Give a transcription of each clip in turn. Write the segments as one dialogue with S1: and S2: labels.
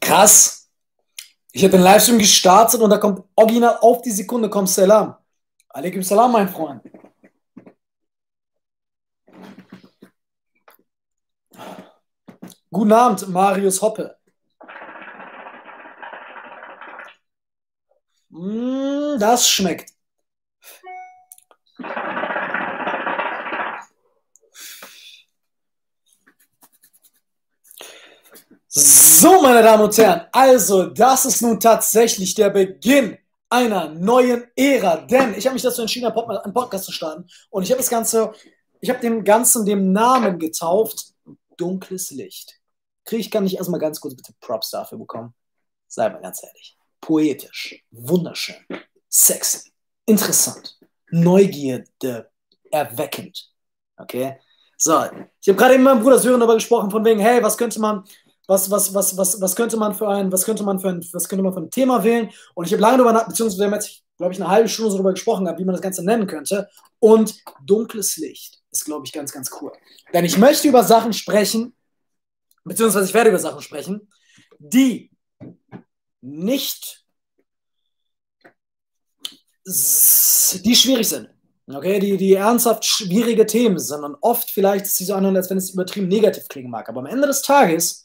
S1: Krass. Ich habe den Livestream gestartet und da kommt original auf die Sekunde kommt Salam. Alaikum Salam, mein Freund. Guten Abend, Marius Hoppe. Mm, das schmeckt. So, meine Damen und Herren, also das ist nun tatsächlich der Beginn einer neuen Ära, denn ich habe mich dazu entschieden, einen Podcast zu starten und ich habe das Ganze, ich habe dem Ganzen dem Namen getauft, dunkles Licht. Kriege ich, kann ich erstmal ganz kurz bitte Props dafür bekommen? Sei mal ganz ehrlich. Poetisch, wunderschön, sexy, interessant, Neugierde, erweckend. Okay? So, ich habe gerade eben mit meinem Bruder Sören darüber gesprochen, von wegen, hey, was könnte man, was, was, was, was, was könnte man für ein, was könnte man für ein, was könnte man für ein Thema wählen? Und ich habe lange darüber nach, beziehungsweise wir haben glaube ich, eine halbe Stunde darüber gesprochen, wie man das Ganze nennen könnte. Und dunkles Licht ist, glaube ich, ganz, ganz cool. Denn ich möchte über Sachen sprechen, beziehungsweise ich werde über Sachen sprechen, die nicht, die schwierig sind. Okay, die, die ernsthaft schwierige Themen, sondern oft vielleicht ist sie so an, als wenn es übertrieben negativ klingen mag. Aber am Ende des Tages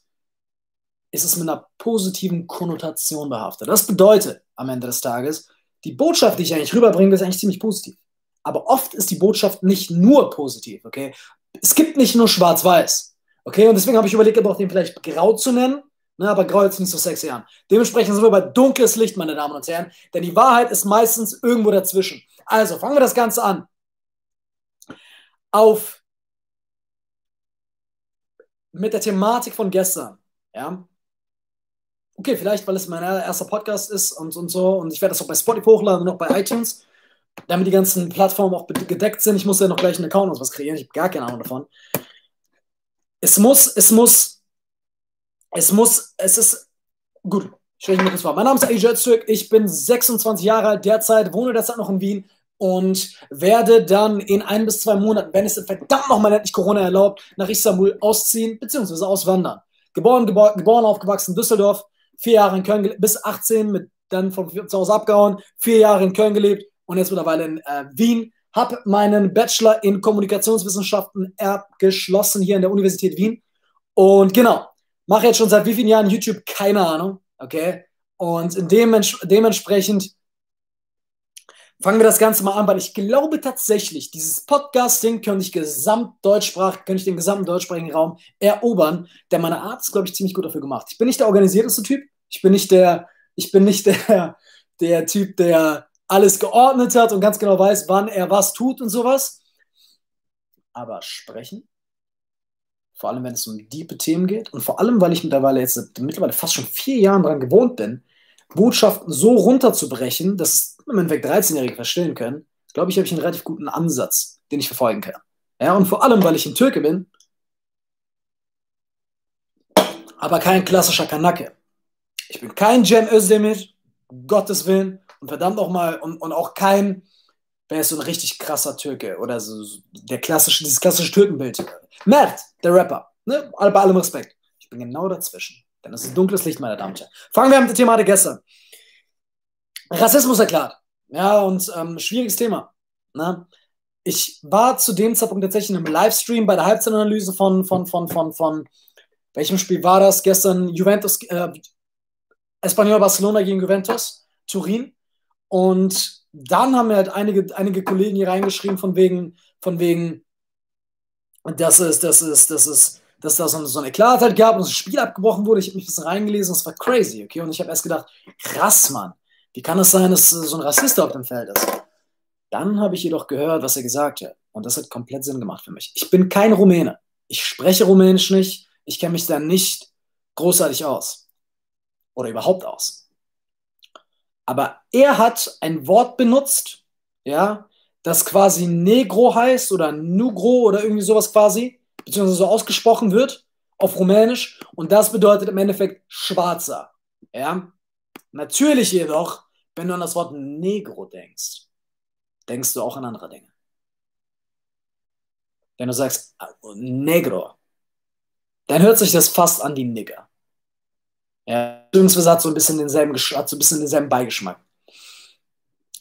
S1: ist es mit einer positiven Konnotation behaftet. Das bedeutet am Ende des Tages, die Botschaft, die ich eigentlich rüberbringe, ist eigentlich ziemlich positiv. Aber oft ist die Botschaft nicht nur positiv, okay? Es gibt nicht nur schwarz-weiß, okay? Und deswegen habe ich überlegt, auch den vielleicht grau zu nennen, ne? aber grau jetzt nicht so sexy an. Dementsprechend sind wir bei dunkles Licht, meine Damen und Herren, denn die Wahrheit ist meistens irgendwo dazwischen. Also, fangen wir das Ganze an. Auf mit der Thematik von gestern, ja? Okay, vielleicht, weil es mein erster Podcast ist und, und so, und ich werde das auch bei Spotify hochladen und auch bei iTunes, damit die ganzen Plattformen auch gedeckt sind. Ich muss ja noch gleich einen Account und was kreieren, ich habe gar keine Ahnung davon. Es muss, es muss, es muss, es ist, gut, ich stelle mich kurz vor. Mein Name ist Ali Öztürk, ich bin 26 Jahre alt derzeit, wohne derzeit noch in Wien und werde dann in ein bis zwei Monaten, wenn es verdammt nochmal endlich Corona erlaubt, nach Istanbul ausziehen bzw. auswandern. Geboren, geboren, geboren aufgewachsen in Düsseldorf, vier Jahre in Köln bis 18 mit dann von zu Hause abgehauen, vier Jahre in Köln gelebt und jetzt mittlerweile in äh, Wien. Habe meinen Bachelor in Kommunikationswissenschaften abgeschlossen hier in der Universität Wien. Und genau, mache jetzt schon seit wie vielen Jahren YouTube? Keine Ahnung. Okay. Und dements dementsprechend fangen wir das Ganze mal an, weil ich glaube tatsächlich, dieses Podcasting könnte ich gesamtdeutschsprach, könnte ich den gesamten deutschsprachigen Raum erobern, denn meine Art ist, glaube ich, ziemlich gut dafür gemacht. Ich bin nicht der organisierteste Typ. Ich bin nicht der, ich bin nicht der, der Typ, der alles geordnet hat und ganz genau weiß, wann er was tut und sowas. Aber sprechen, vor allem wenn es um diepe Themen geht und vor allem, weil ich mittlerweile jetzt mittlerweile fast schon vier Jahren daran gewohnt bin, Botschaften so runterzubrechen, dass es im Endeffekt 13-Jährige verstehen können, glaube ich, habe ich einen relativ guten Ansatz, den ich verfolgen kann. Ja, und vor allem, weil ich ein Türke bin, aber kein klassischer Kanake. Ich bin kein Cem Özdemir, Gottes Willen, und verdammt auch mal, und, und auch kein, wer ist so ein richtig krasser Türke oder so, der klassische, dieses klassische Türkenbild. Mert, der Rapper, ne? bei allem Respekt. Ich bin genau dazwischen. Denn es ist dunkles Licht, meine Damen und Herren. Fangen wir mit der Thematik gestern. Rassismus erklärt. Ja, und ähm, schwieriges Thema. Ne? Ich war zu dem Zeitpunkt tatsächlich in einem Livestream bei der Halbzeitanalyse von, von, von, von, von, welchem Spiel war das? Gestern Juventus, äh, Espanyol Barcelona gegen Juventus, Turin. Und dann haben mir halt einige, einige Kollegen hier reingeschrieben, von wegen, von wegen, das ist, das ist, das ist, dass da so, so eine Klarheit gab und das Spiel abgebrochen wurde. Ich habe mich ein reingelesen, das war crazy, okay? Und ich habe erst gedacht, krass, Mann, wie kann es sein, dass so ein Rassist auf dem Feld ist? Dann habe ich jedoch gehört, was er gesagt hat. Und das hat komplett Sinn gemacht für mich. Ich bin kein Rumäne. Ich spreche Rumänisch nicht. Ich kenne mich da nicht großartig aus. Oder überhaupt aus. Aber er hat ein Wort benutzt, ja, das quasi Negro heißt oder Nugro oder irgendwie sowas quasi, beziehungsweise so ausgesprochen wird auf Rumänisch. Und das bedeutet im Endeffekt Schwarzer. Ja, Natürlich jedoch, wenn du an das Wort Negro denkst, denkst du auch an andere Dinge. Wenn du sagst Negro, dann hört sich das fast an die Nigger. Ja, beziehungsweise hat so ein bisschen denselben, hat so ein bisschen denselben Beigeschmack.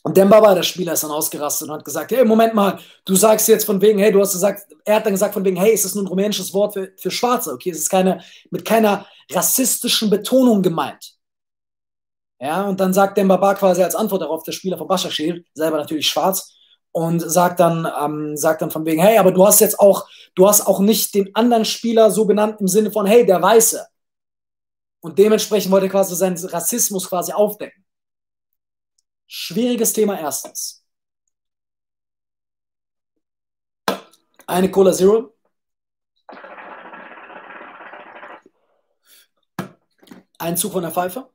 S1: Und Dembaba, der Spieler, ist dann ausgerastet und hat gesagt, hey, Moment mal, du sagst jetzt von wegen, hey, du hast gesagt, er hat dann gesagt von wegen, hey, ist das nur ein rumänisches Wort für, für Schwarze? Okay, es ist keine, mit keiner rassistischen Betonung gemeint. Ja, und dann sagt Dembaba quasi als Antwort darauf, der Spieler von Başakşehir, selber natürlich schwarz, und sagt dann, ähm, sagt dann von wegen, hey, aber du hast jetzt auch, du hast auch nicht den anderen Spieler so genannt im Sinne von, hey, der Weiße. Und dementsprechend wollte er quasi seinen Rassismus quasi aufdecken. Schwieriges Thema erstens. Eine Cola Zero. Ein Zug von der Pfeife.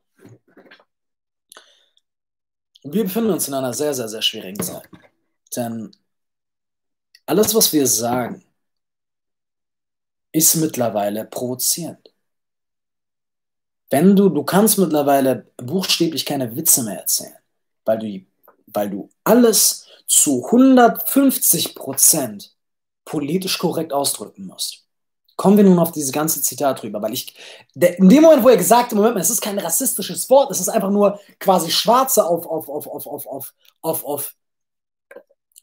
S1: Wir befinden uns in einer sehr, sehr, sehr schwierigen Zeit. Denn alles, was wir sagen, ist mittlerweile provozierend. Wenn du, du kannst mittlerweile buchstäblich keine Witze mehr erzählen, weil du, weil du alles zu 150 Prozent politisch korrekt ausdrücken musst. Kommen wir nun auf dieses ganze Zitat drüber, weil ich, der, in dem Moment, wo er gesagt hat, Moment, es ist kein rassistisches Wort, es ist einfach nur quasi Schwarze auf, auf, auf, auf, auf, auf, auf, auf,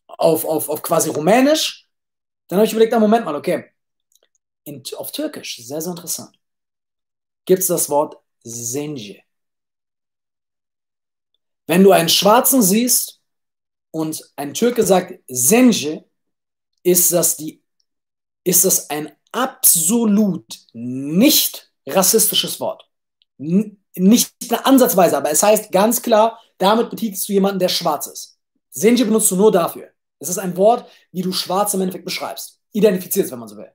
S1: auf, auf, auf quasi Rumänisch, dann habe ich überlegt, ah, Moment mal, okay, in, auf Türkisch, sehr, sehr interessant, gibt es das Wort Senje. Wenn du einen Schwarzen siehst und ein Türke sagt Senje, ist das, die, ist das ein absolut nicht rassistisches Wort. N nicht eine Ansatzweise, aber es heißt ganz klar, damit betitelst du jemanden, der schwarz ist. Senje benutzt du nur dafür. Es ist ein Wort, wie du schwarz im Endeffekt beschreibst. Identifizierst, wenn man so will.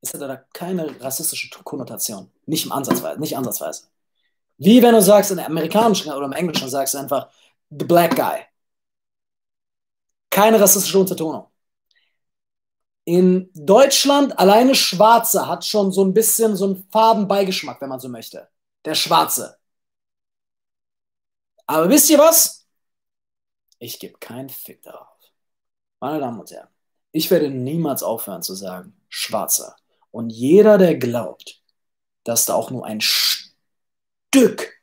S1: Es hat da keine rassistische Konnotation. Nicht im Ansatzweise, nicht ansatzweise. Wie wenn du sagst, in amerikanischen oder im Englischen sagst du einfach the black guy. Keine rassistische Untertonung. In Deutschland alleine Schwarze hat schon so ein bisschen so einen Farbenbeigeschmack, wenn man so möchte. Der Schwarze. Aber wisst ihr was? Ich gebe keinen Fick darauf. Meine Damen und Herren, ich werde niemals aufhören zu sagen, Schwarzer. Und jeder, der glaubt, dass da auch nur ein Stück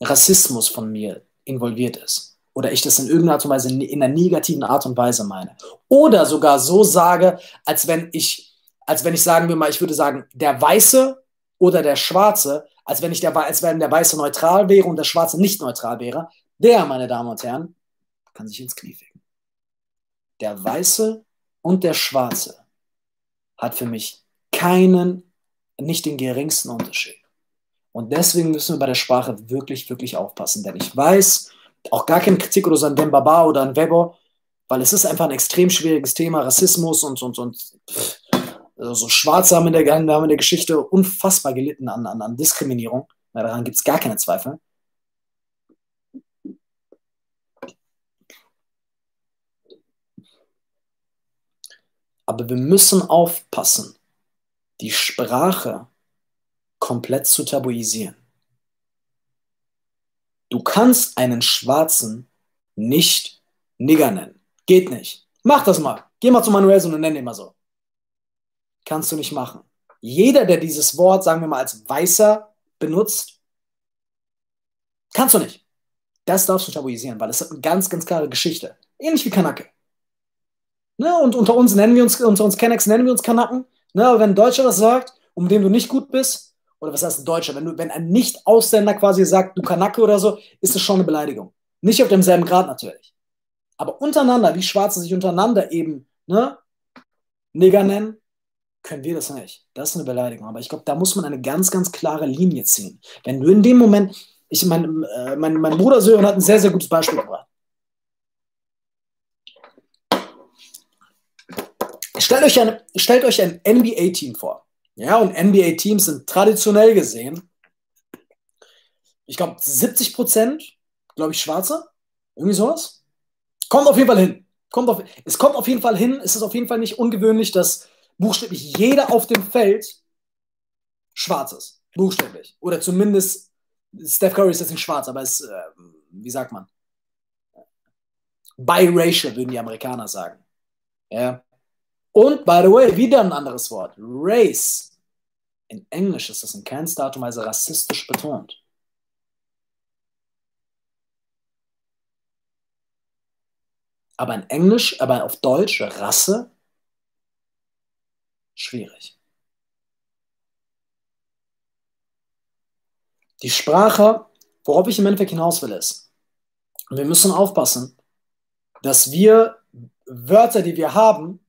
S1: Rassismus von mir involviert ist oder ich das in irgendeiner Art und Weise in einer negativen Art und Weise meine oder sogar so sage, als wenn ich, als wenn ich sagen wir mal, ich würde sagen, der Weiße oder der Schwarze, als wenn ich der, als wenn der Weiße neutral wäre und der Schwarze nicht neutral wäre, der, meine Damen und Herren, kann sich ins Knie ficken. Der Weiße und der Schwarze hat für mich keinen, nicht den geringsten Unterschied. Und deswegen müssen wir bei der Sprache wirklich, wirklich aufpassen. Denn ich weiß, auch gar keine Kritik oder so an Dembaba oder an Weber, weil es ist einfach ein extrem schwieriges Thema, Rassismus und, und, und pff, also so Schwarze haben in, der, haben in der Geschichte unfassbar gelitten an, an, an Diskriminierung. Na, daran gibt es gar keine Zweifel. Aber wir müssen aufpassen, die Sprache komplett zu tabuisieren. Du kannst einen Schwarzen nicht Nigger nennen. Geht nicht. Mach das mal. Geh mal zu Manuelson und nenn ihn mal so. Kannst du nicht machen. Jeder, der dieses Wort, sagen wir mal, als Weißer benutzt, kannst du nicht. Das darfst du tabuisieren, weil es hat eine ganz, ganz klare Geschichte. Ähnlich wie Kanake. Ne? Und unter uns nennen wir uns, unter uns Kennex nennen wir uns Kanaken. Ne? Aber wenn ein Deutscher das sagt, um den du nicht gut bist, oder was heißt ein Deutscher, wenn, du, wenn ein Nicht-Ausländer quasi sagt, du Kanacke oder so, ist das schon eine Beleidigung. Nicht auf demselben Grad natürlich. Aber untereinander, wie Schwarze sich untereinander eben ne, Nigger nennen, können wir das nicht. Das ist eine Beleidigung. Aber ich glaube, da muss man eine ganz, ganz klare Linie ziehen. Wenn du in dem Moment, ich mein, äh, mein, mein Bruder Sören hat ein sehr, sehr gutes Beispiel gebracht. Stellt euch ein, stellt euch ein NBA-Team vor. Ja, und NBA-Teams sind traditionell gesehen, ich glaube, 70 Prozent, glaube ich, Schwarze. Irgendwie sowas. Kommt auf jeden Fall hin. Kommt auf, es kommt auf jeden Fall hin. Es ist auf jeden Fall nicht ungewöhnlich, dass buchstäblich jeder auf dem Feld schwarz ist. Buchstäblich. Oder zumindest, Steph Curry ist jetzt nicht schwarz, aber ist, äh, wie sagt man? Biracial, würden die Amerikaner sagen. Ja. Und, by the way, wieder ein anderes Wort. Race In Englisch ist das in keinster Art und Weise rassistisch betont. Aber in Englisch, aber auf Deutsch, Rasse, schwierig. Die Sprache, worauf ich im Endeffekt hinaus will, ist, wir müssen aufpassen, dass wir Wörter, die wir haben,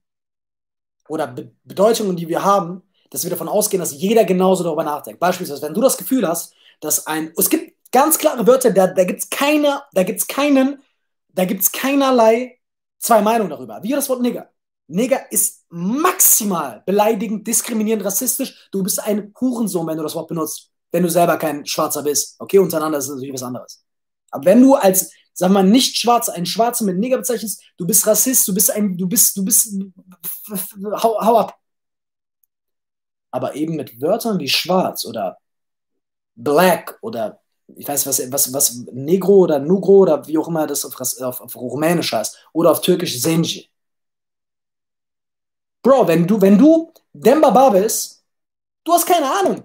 S1: oder Be Bedeutungen, die wir haben, dass wir davon ausgehen, dass jeder genauso darüber nachdenkt. Beispielsweise, wenn du das Gefühl hast, dass ein, es gibt ganz klare Wörter, da, da gibt es keine, da gibt es keinen, da gibt es keinerlei zwei Meinungen darüber. Wie das Wort Nigger. Nigger ist maximal beleidigend, diskriminierend, rassistisch. Du bist ein Hurensohn, wenn du das Wort benutzt, wenn du selber kein Schwarzer bist. Okay, untereinander ist natürlich was anderes. Aber wenn du als, sag mal, nicht Schwarzer, ein Schwarzer mit Nigger bezeichnest, du bist Rassist, du bist ein, du bist, du bist, hau, hau ab. Aber eben mit Wörtern wie schwarz oder black oder ich weiß, was, was, was Negro oder Nugro oder wie auch immer das auf, auf, auf Rumänisch heißt oder auf Türkisch Zenci. Bro, wenn du, wenn du Demba bist, du hast keine Ahnung.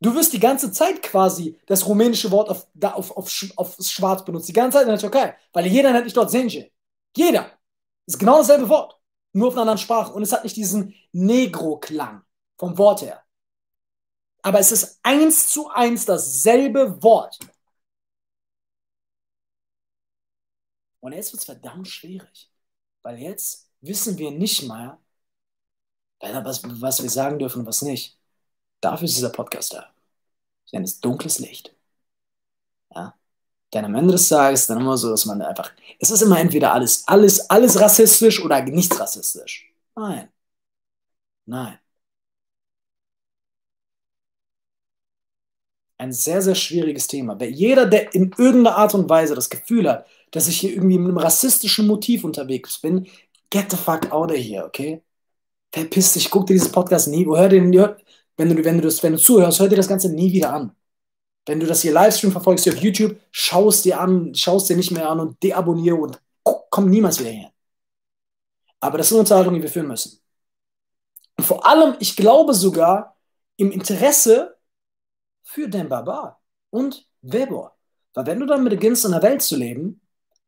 S1: Du wirst die ganze Zeit quasi das rumänische Wort auf, da, auf, auf, auf schwarz benutzt, die ganze Zeit in der Türkei, weil jeder nennt dich dort Zenci. Jeder. Ist genau dasselbe Wort, nur auf einer anderen Sprache und es hat nicht diesen Negro-Klang vom Wort her aber es ist eins zu eins dasselbe Wort. Und jetzt wird es verdammt schwierig, weil jetzt wissen wir nicht mal, was, was wir sagen dürfen und was nicht. Dafür ist dieser Podcast da. Ich nenne es dunkles Licht. Ja? Denn am Ende des Tages ist dann immer so, dass man einfach, es ist immer entweder alles, alles, alles rassistisch oder nichts rassistisch. Nein. Nein. Ein sehr, sehr schwieriges Thema. Jeder, der in irgendeiner Art und Weise das Gefühl hat, dass ich hier irgendwie mit einem rassistischen Motiv unterwegs bin, get the fuck out of here, okay? Verpiss dich, guck dir dieses Podcast nie, hör den, wenn du, wenn du das, wenn du zuhörst, hör dir das Ganze nie wieder an. Wenn du das hier Livestream verfolgst hier auf YouTube, schau es dir an, schau es dir nicht mehr an und deabonniere und komm niemals wieder her. Aber das sind Unterhaltungen, die wir führen müssen. Und vor allem, ich glaube sogar, im Interesse für den Barbar und Weber. Weil wenn du dann beginnst, in einer Welt zu leben,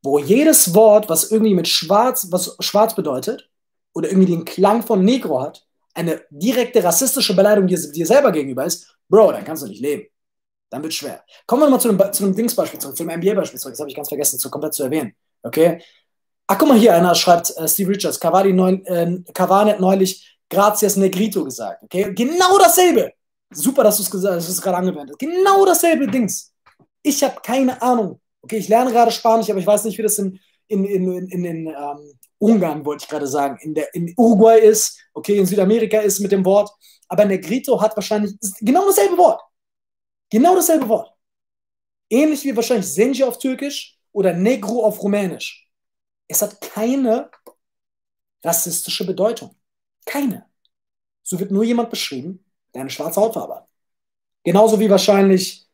S1: wo jedes Wort, was irgendwie mit schwarz, was schwarz bedeutet, oder irgendwie den Klang von Negro hat, eine direkte rassistische Beleidigung dir, dir selber gegenüber ist, Bro, dann kannst du nicht leben. Dann wird schwer. Kommen wir mal zu einem, zu einem Dingsbeispiel zurück, zu einem NBA-Beispiel zurück. Das habe ich ganz vergessen, zu komplett zu erwähnen. Okay? Ach, guck mal hier, einer schreibt, äh, Steve Richards, Cavani, neun, äh, hat neulich Gracias Negrito gesagt. Okay? Genau dasselbe. Super, dass du es gesagt hast, dass gerade angewendet hast. Genau dasselbe Dings. Ich habe keine Ahnung. Okay, ich lerne gerade Spanisch, aber ich weiß nicht, wie das in, in, in, in, in ähm, Ungarn, wollte ich gerade sagen, in, der, in Uruguay ist, okay, in Südamerika ist mit dem Wort. Aber Negrito hat wahrscheinlich genau dasselbe Wort. Genau dasselbe Wort. Ähnlich wie wahrscheinlich Senji auf Türkisch oder Negro auf Rumänisch. Es hat keine rassistische Bedeutung. Keine. So wird nur jemand beschrieben, der eine schwarze Hautfarbe. Genauso wie wahrscheinlich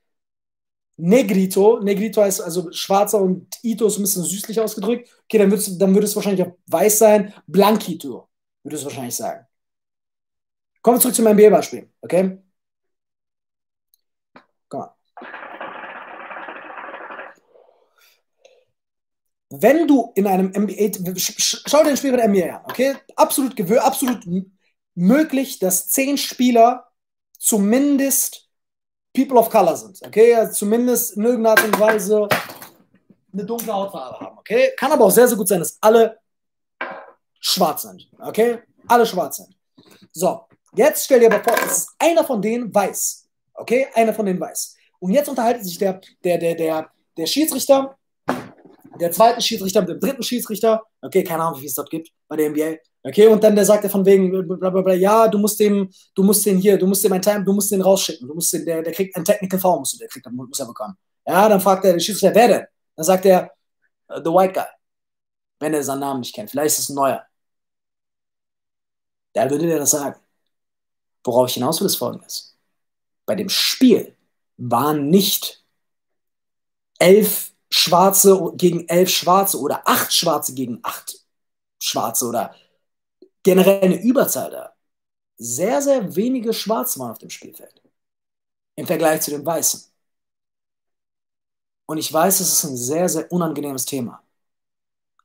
S1: Negrito. Negrito heißt also schwarzer und Ito ist ein bisschen süßlich ausgedrückt. Okay, dann, dann würde es wahrscheinlich auch weiß sein. Blankito würde es wahrscheinlich sagen. Kommen wir zurück zu meinem B-Beispiel, okay? Komm mal. Wenn du in einem NBA, schau dir den Spiel bei der NBA an, okay? Absolut, absolut möglich, dass zehn Spieler zumindest People of Color sind, okay? Also zumindest in irgendeiner Art und Weise eine dunkle Hautfarbe haben, okay? Kann aber auch sehr, sehr gut sein, dass alle schwarz sind, okay? Alle schwarz sind. So, jetzt stell dir aber vor, ist einer von denen weiß, okay? Einer von denen weiß. Und jetzt unterhalten sich der, der, der, der, der Schiedsrichter, der zweite Schiedsrichter mit dem dritten Schiedsrichter, okay, keine Ahnung, wie es dort gibt bei der NBA, Okay, und dann der sagt er von wegen, blablabla, ja, du musst dem, du musst den hier, du musst dem ein Time, du musst den rausschicken, du musst den, der, der kriegt ein Technical Foul, muss, der kriegt, muss er bekommen. Ja, dann fragt er den Schiedsrichter, wer denn? Dann sagt er, uh, the white guy. Wenn er seinen Namen nicht kennt, vielleicht ist es ein neuer. Da würde der das sagen. Worauf ich hinaus will, ist folgendes. Bei dem Spiel waren nicht elf Schwarze gegen elf Schwarze oder acht Schwarze gegen acht Schwarze oder generell eine Überzahl da. sehr, sehr wenige Schwarze waren auf dem Spielfeld. Im Vergleich zu den Weißen. Und ich weiß, es ist ein sehr, sehr unangenehmes Thema.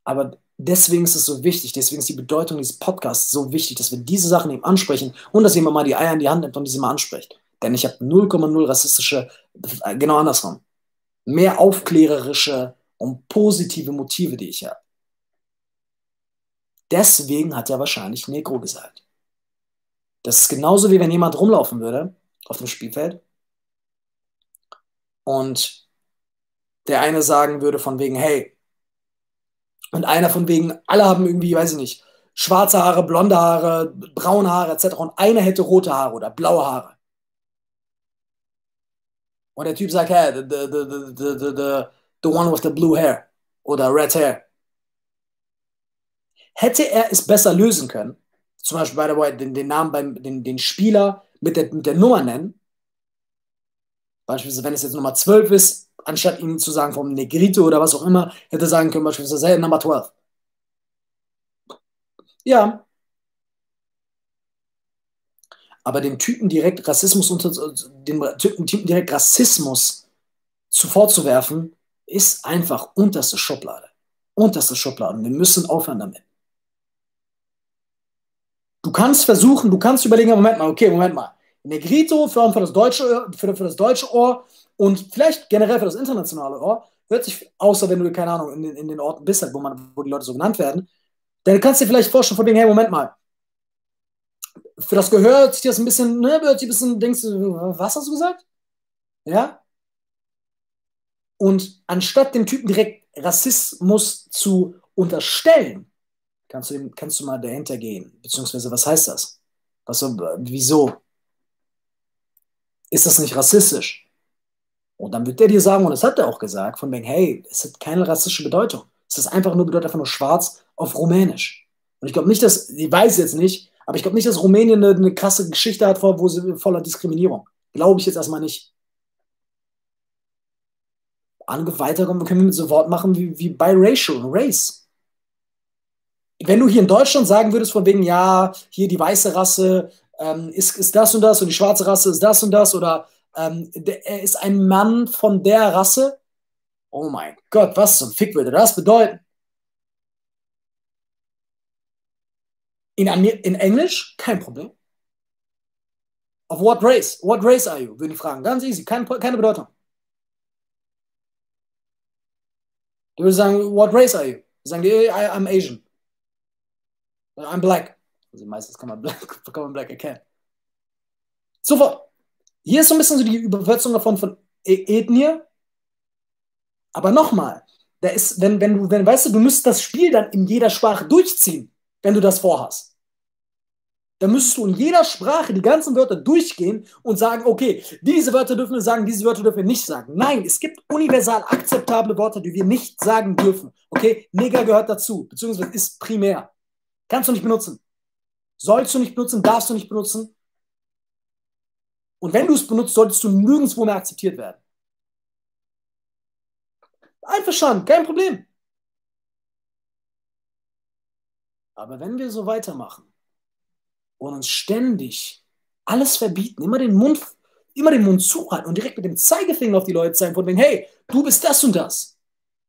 S1: Aber deswegen ist es so wichtig, deswegen ist die Bedeutung dieses Podcasts so wichtig, dass wir diese Sachen eben ansprechen und dass jemand mal die Eier in die Hand nimmt und diese mal anspricht. Denn ich habe 0,0 rassistische, genau andersrum, mehr aufklärerische und positive Motive, die ich habe. Deswegen hat er wahrscheinlich Negro gesagt. Das ist genauso wie wenn jemand rumlaufen würde auf dem Spielfeld und der eine sagen würde von wegen, hey, und einer von wegen, alle haben irgendwie, weiß ich nicht, schwarze Haare, blonde Haare, braune Haare etc. Und einer hätte rote Haare oder blaue Haare. Und der Typ sagt, hey, the, the, the, the, the, the, one with the blue hair oder red hair. Hätte er es besser lösen können, zum Beispiel, by the way, den, den Namen beim den, den Spieler mit der, mit der Nummer nennen, beispielsweise wenn es jetzt Nummer 12 ist, anstatt ihm zu sagen vom Negrito oder was auch immer, hätte sagen können, beispielsweise, hey, Nummer 12. Ja. Aber dem Typen direkt Rassismus unter, dem Typen direkt Rassismus zu vorzuwerfen, ist einfach unterste Schublade. Unterste Schublade. Wir müssen aufhören damit. Du kannst versuchen, du kannst überlegen, Moment mal, okay, Moment mal. Negrito für, für, das, deutsche, für, für das deutsche Ohr und vielleicht generell für das internationale Ohr, hört sich, außer wenn du, keine Ahnung, in den, in den Orten bist, halt, wo, man, wo die Leute so genannt werden, dann kannst du dir vielleicht vorstellen von wegen, hey, Moment mal. Für das Gehör hört sich das ein bisschen, ne, hört sich ein bisschen, denkst du, was hast du gesagt? Ja? Und anstatt dem Typen direkt Rassismus zu unterstellen, kannst du, kannst du mal dahinter gehen. Beziehungsweise, was heißt das? Was, wieso? Ist das nicht rassistisch? Und dann wird der dir sagen, und das hat er auch gesagt, von wegen, hey, es hat keine rassistische Bedeutung. Es ist einfach nur, bedeutet einfach nur schwarz auf Rumänisch. Und ich glaube nicht, dass, ich weiß jetzt nicht, aber ich glaube nicht, dass Rumänien eine, eine krasse Geschichte hat, wo sie voller Diskriminierung. Glaube ich jetzt erstmal nicht. Andere weiterkommen können wir mit so Wort machen wie, wie biracial, race. Wenn du hier in Deutschland sagen würdest, von wegen, ja, hier die weiße Rasse ähm, ist, ist das und das und die schwarze Rasse ist das und das oder ähm, er ist ein Mann von der Rasse. Oh mein Gott, was zum Fick würde das bedeuten? In, in Englisch kein Problem. Of what race? What race are you? Würden die fragen. Ganz easy, keine, keine Bedeutung. Die würden sagen, what race are you? Die sagen die, I'm Asian. I'm black. Also meistens kann man black, kann man black erkennen. Sofort. Hier ist so ein bisschen so die Übersetzung davon von e-, Ethnie. Aber nochmal, da ist, wenn, wenn du, wenn, weißt du, du müsstest das Spiel dann in jeder Sprache durchziehen, wenn du das vorhast. Dann müsstest du in jeder Sprache die ganzen Wörter durchgehen und sagen, okay, diese Wörter dürfen wir sagen, diese Wörter dürfen wir nicht sagen. Nein, es gibt universal akzeptable Wörter, die wir nicht sagen dürfen. Okay, Neger gehört dazu, beziehungsweise ist primär. Kannst du nicht benutzen. Sollst du nicht benutzen, darfst du nicht benutzen. Und wenn du es benutzt, solltest du nirgendwo mehr akzeptiert werden. Einverstanden, kein Problem. Aber wenn wir so weitermachen und uns ständig alles verbieten, immer den Mund, immer den Mund zuhalten und direkt mit dem Zeigefinger auf die Leute zeigen, von denen, hey, du bist das und das.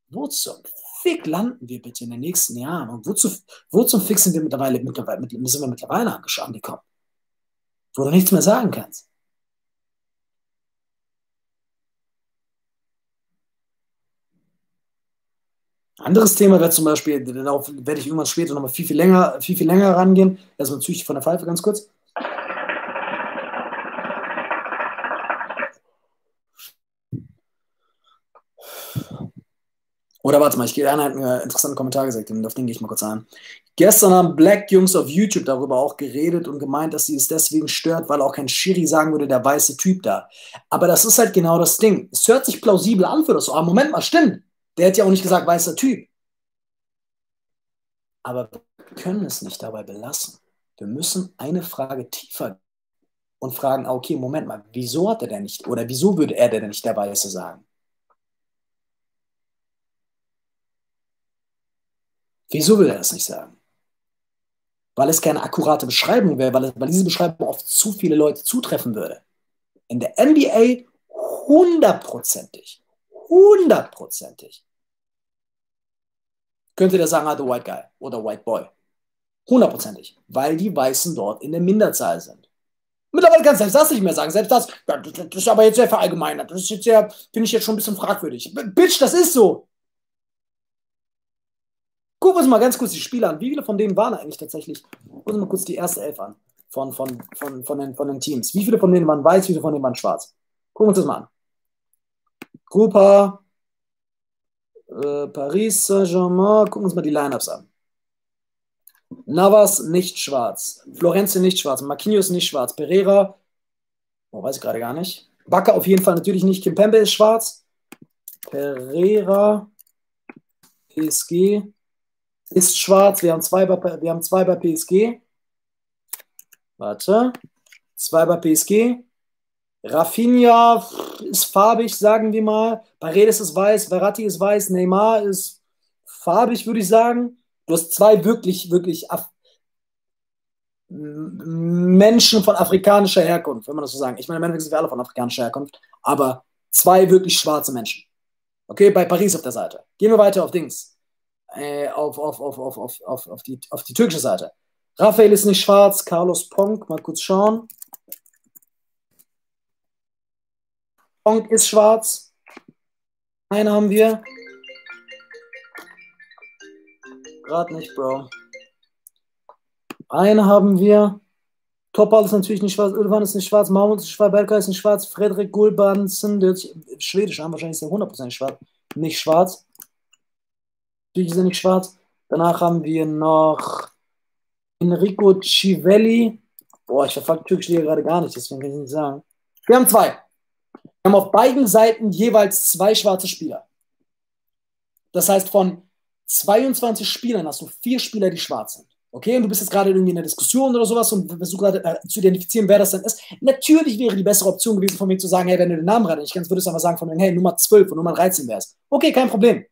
S1: Wo zum Fick landen wir bitte in den nächsten Jahren? Und wozu, wo zum Fick sind wir mittlerweile, mittlerweile, sind wir mittlerweile angekommen? Wo du nichts mehr sagen kannst. Anderes Thema wäre zum Beispiel, darauf werde ich irgendwann später nochmal viel, viel länger, viel, viel länger rangehen. Erstmal ich von der Pfeife ganz kurz. Oder warte mal, ich gehe einer einen interessanten Kommentar gesagt, auf den gehe ich mal kurz ein. Gestern haben Black Jungs auf YouTube darüber auch geredet und gemeint, dass sie es deswegen stört, weil auch kein Shiri sagen würde, der weiße Typ da. Aber das ist halt genau das Ding. Es hört sich plausibel an für das. Aber Moment mal, stimmt. Der hat ja auch nicht gesagt, weißer Typ. Aber wir können es nicht dabei belassen. Wir müssen eine Frage tiefer und fragen, ah, okay, Moment mal, wieso hat er denn nicht, oder wieso würde er denn nicht der Weiße sagen? Wieso will er das nicht sagen? weil es keine akkurate Beschreibung wäre, weil, weil diese Beschreibung auf zu viele Leute zutreffen würde. In der NBA hundertprozentig, hundertprozentig könnte der sagen, ah, the white guy oder white boy. Hundertprozentig, weil die Weißen dort in der Minderzahl sind. Mittlerweile kannst du selbst das nicht mehr sagen. Selbst das, das ist aber jetzt sehr verallgemeinert. Das ist jetzt sehr, finde ich jetzt schon ein bisschen fragwürdig. Bitch, das ist so. Gucken wir uns mal ganz kurz die Spiele an. Wie viele von denen waren eigentlich tatsächlich? Gucken wir uns mal kurz die erste Elf an von, von, von, von, den, von den Teams. Wie viele von denen waren weiß, wie viele von denen waren schwarz? Gucken wir uns das mal an. Grupa, äh, Paris Saint-Germain. Gucken wir uns mal die Lineups an. Navas nicht schwarz. Florenzi nicht schwarz. Marquinhos nicht schwarz. Pereira, oh, weiß ich gerade gar nicht. Bakker auf jeden Fall natürlich nicht. Kimpembe ist schwarz. Pereira, PSG ist schwarz. Wir haben zwei bei, wir haben zwei bei PSG. Warte. Zwei bei PSG. Rafinha ist farbig, sagen wir mal. Paredes ist weiß, Verratti ist weiß, Neymar ist farbig, würde ich sagen. Du hast zwei wirklich, wirklich Af Menschen von afrikanischer Herkunft, wenn man das so sagen. Ich meine, im sind wir alle von afrikanischer Herkunft, aber zwei wirklich schwarze Menschen. Okay, bei Paris auf der Seite. Gehen wir weiter auf Dings. Äh, auf, auf, auf, auf, auf, auf, auf, die, auf die türkische Seite. Raphael ist nicht schwarz, Carlos Ponk, mal kurz schauen. Ponk ist schwarz. Einen haben wir. Gerade nicht, Bro. Einen haben wir. Topal ist natürlich nicht schwarz, Ulvan ist nicht schwarz, Mahmoud ist schwarz, Berka ist nicht schwarz, Frederik Gulbansen, der schwedisch an, wahrscheinlich ist er 100% schwarz, nicht schwarz. Natürlich ist er nicht schwarz. Danach haben wir noch Enrico Civelli. Boah, ich verfolge Türkisch hier gerade gar nicht, deswegen kann ich nicht sagen. Wir haben zwei. Wir haben auf beiden Seiten jeweils zwei schwarze Spieler. Das heißt, von 22 Spielern hast du vier Spieler, die schwarz sind. Okay, und du bist jetzt gerade irgendwie in einer Diskussion oder sowas und versuchst gerade äh, zu identifizieren, wer das denn ist. Natürlich wäre die bessere Option gewesen, von mir zu sagen, hey, wenn du den Namen gerade nicht kennst, würdest du aber sagen, von mir, hey, Nummer 12 und Nummer 13 wäre es. Okay, kein Problem.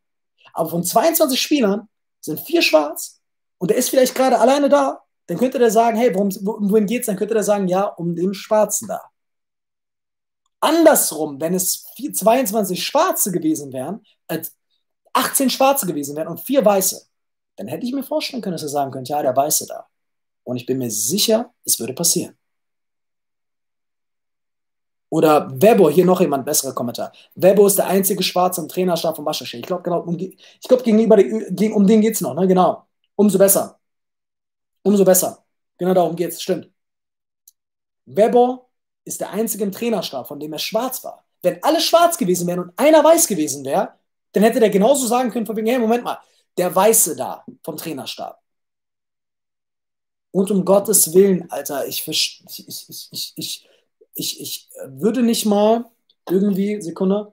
S1: Aber von 22 Spielern sind vier schwarz und der ist vielleicht gerade alleine da, dann könnte der sagen, hey, worum, wohin geht's? Dann könnte der sagen, ja, um den Schwarzen da. Andersrum, wenn es 22 Schwarze gewesen wären, als äh, 18 Schwarze gewesen wären und vier Weiße, dann hätte ich mir vorstellen können, dass er sagen könnte, ja, der Weiße da. Und ich bin mir sicher, es würde passieren. Oder Webo, hier noch jemand, besserer Kommentar. Webo ist der einzige Schwarze im Trainerstab von Waschasche. Ich glaube, genau, um, ich glaube, gegenüber, gegen, um den geht es noch, ne? Genau. Umso besser. Umso besser. Genau darum geht es, stimmt. Webo ist der einzige im Trainerstab, von dem er schwarz war. Wenn alle schwarz gewesen wären und einer weiß gewesen wäre, dann hätte der genauso sagen können, von wegen, hey, Moment mal, der Weiße da vom Trainerstab. Und um Gottes Willen, Alter, ich, ich, ich, ich, ich, ich, ich würde nicht mal irgendwie, Sekunde,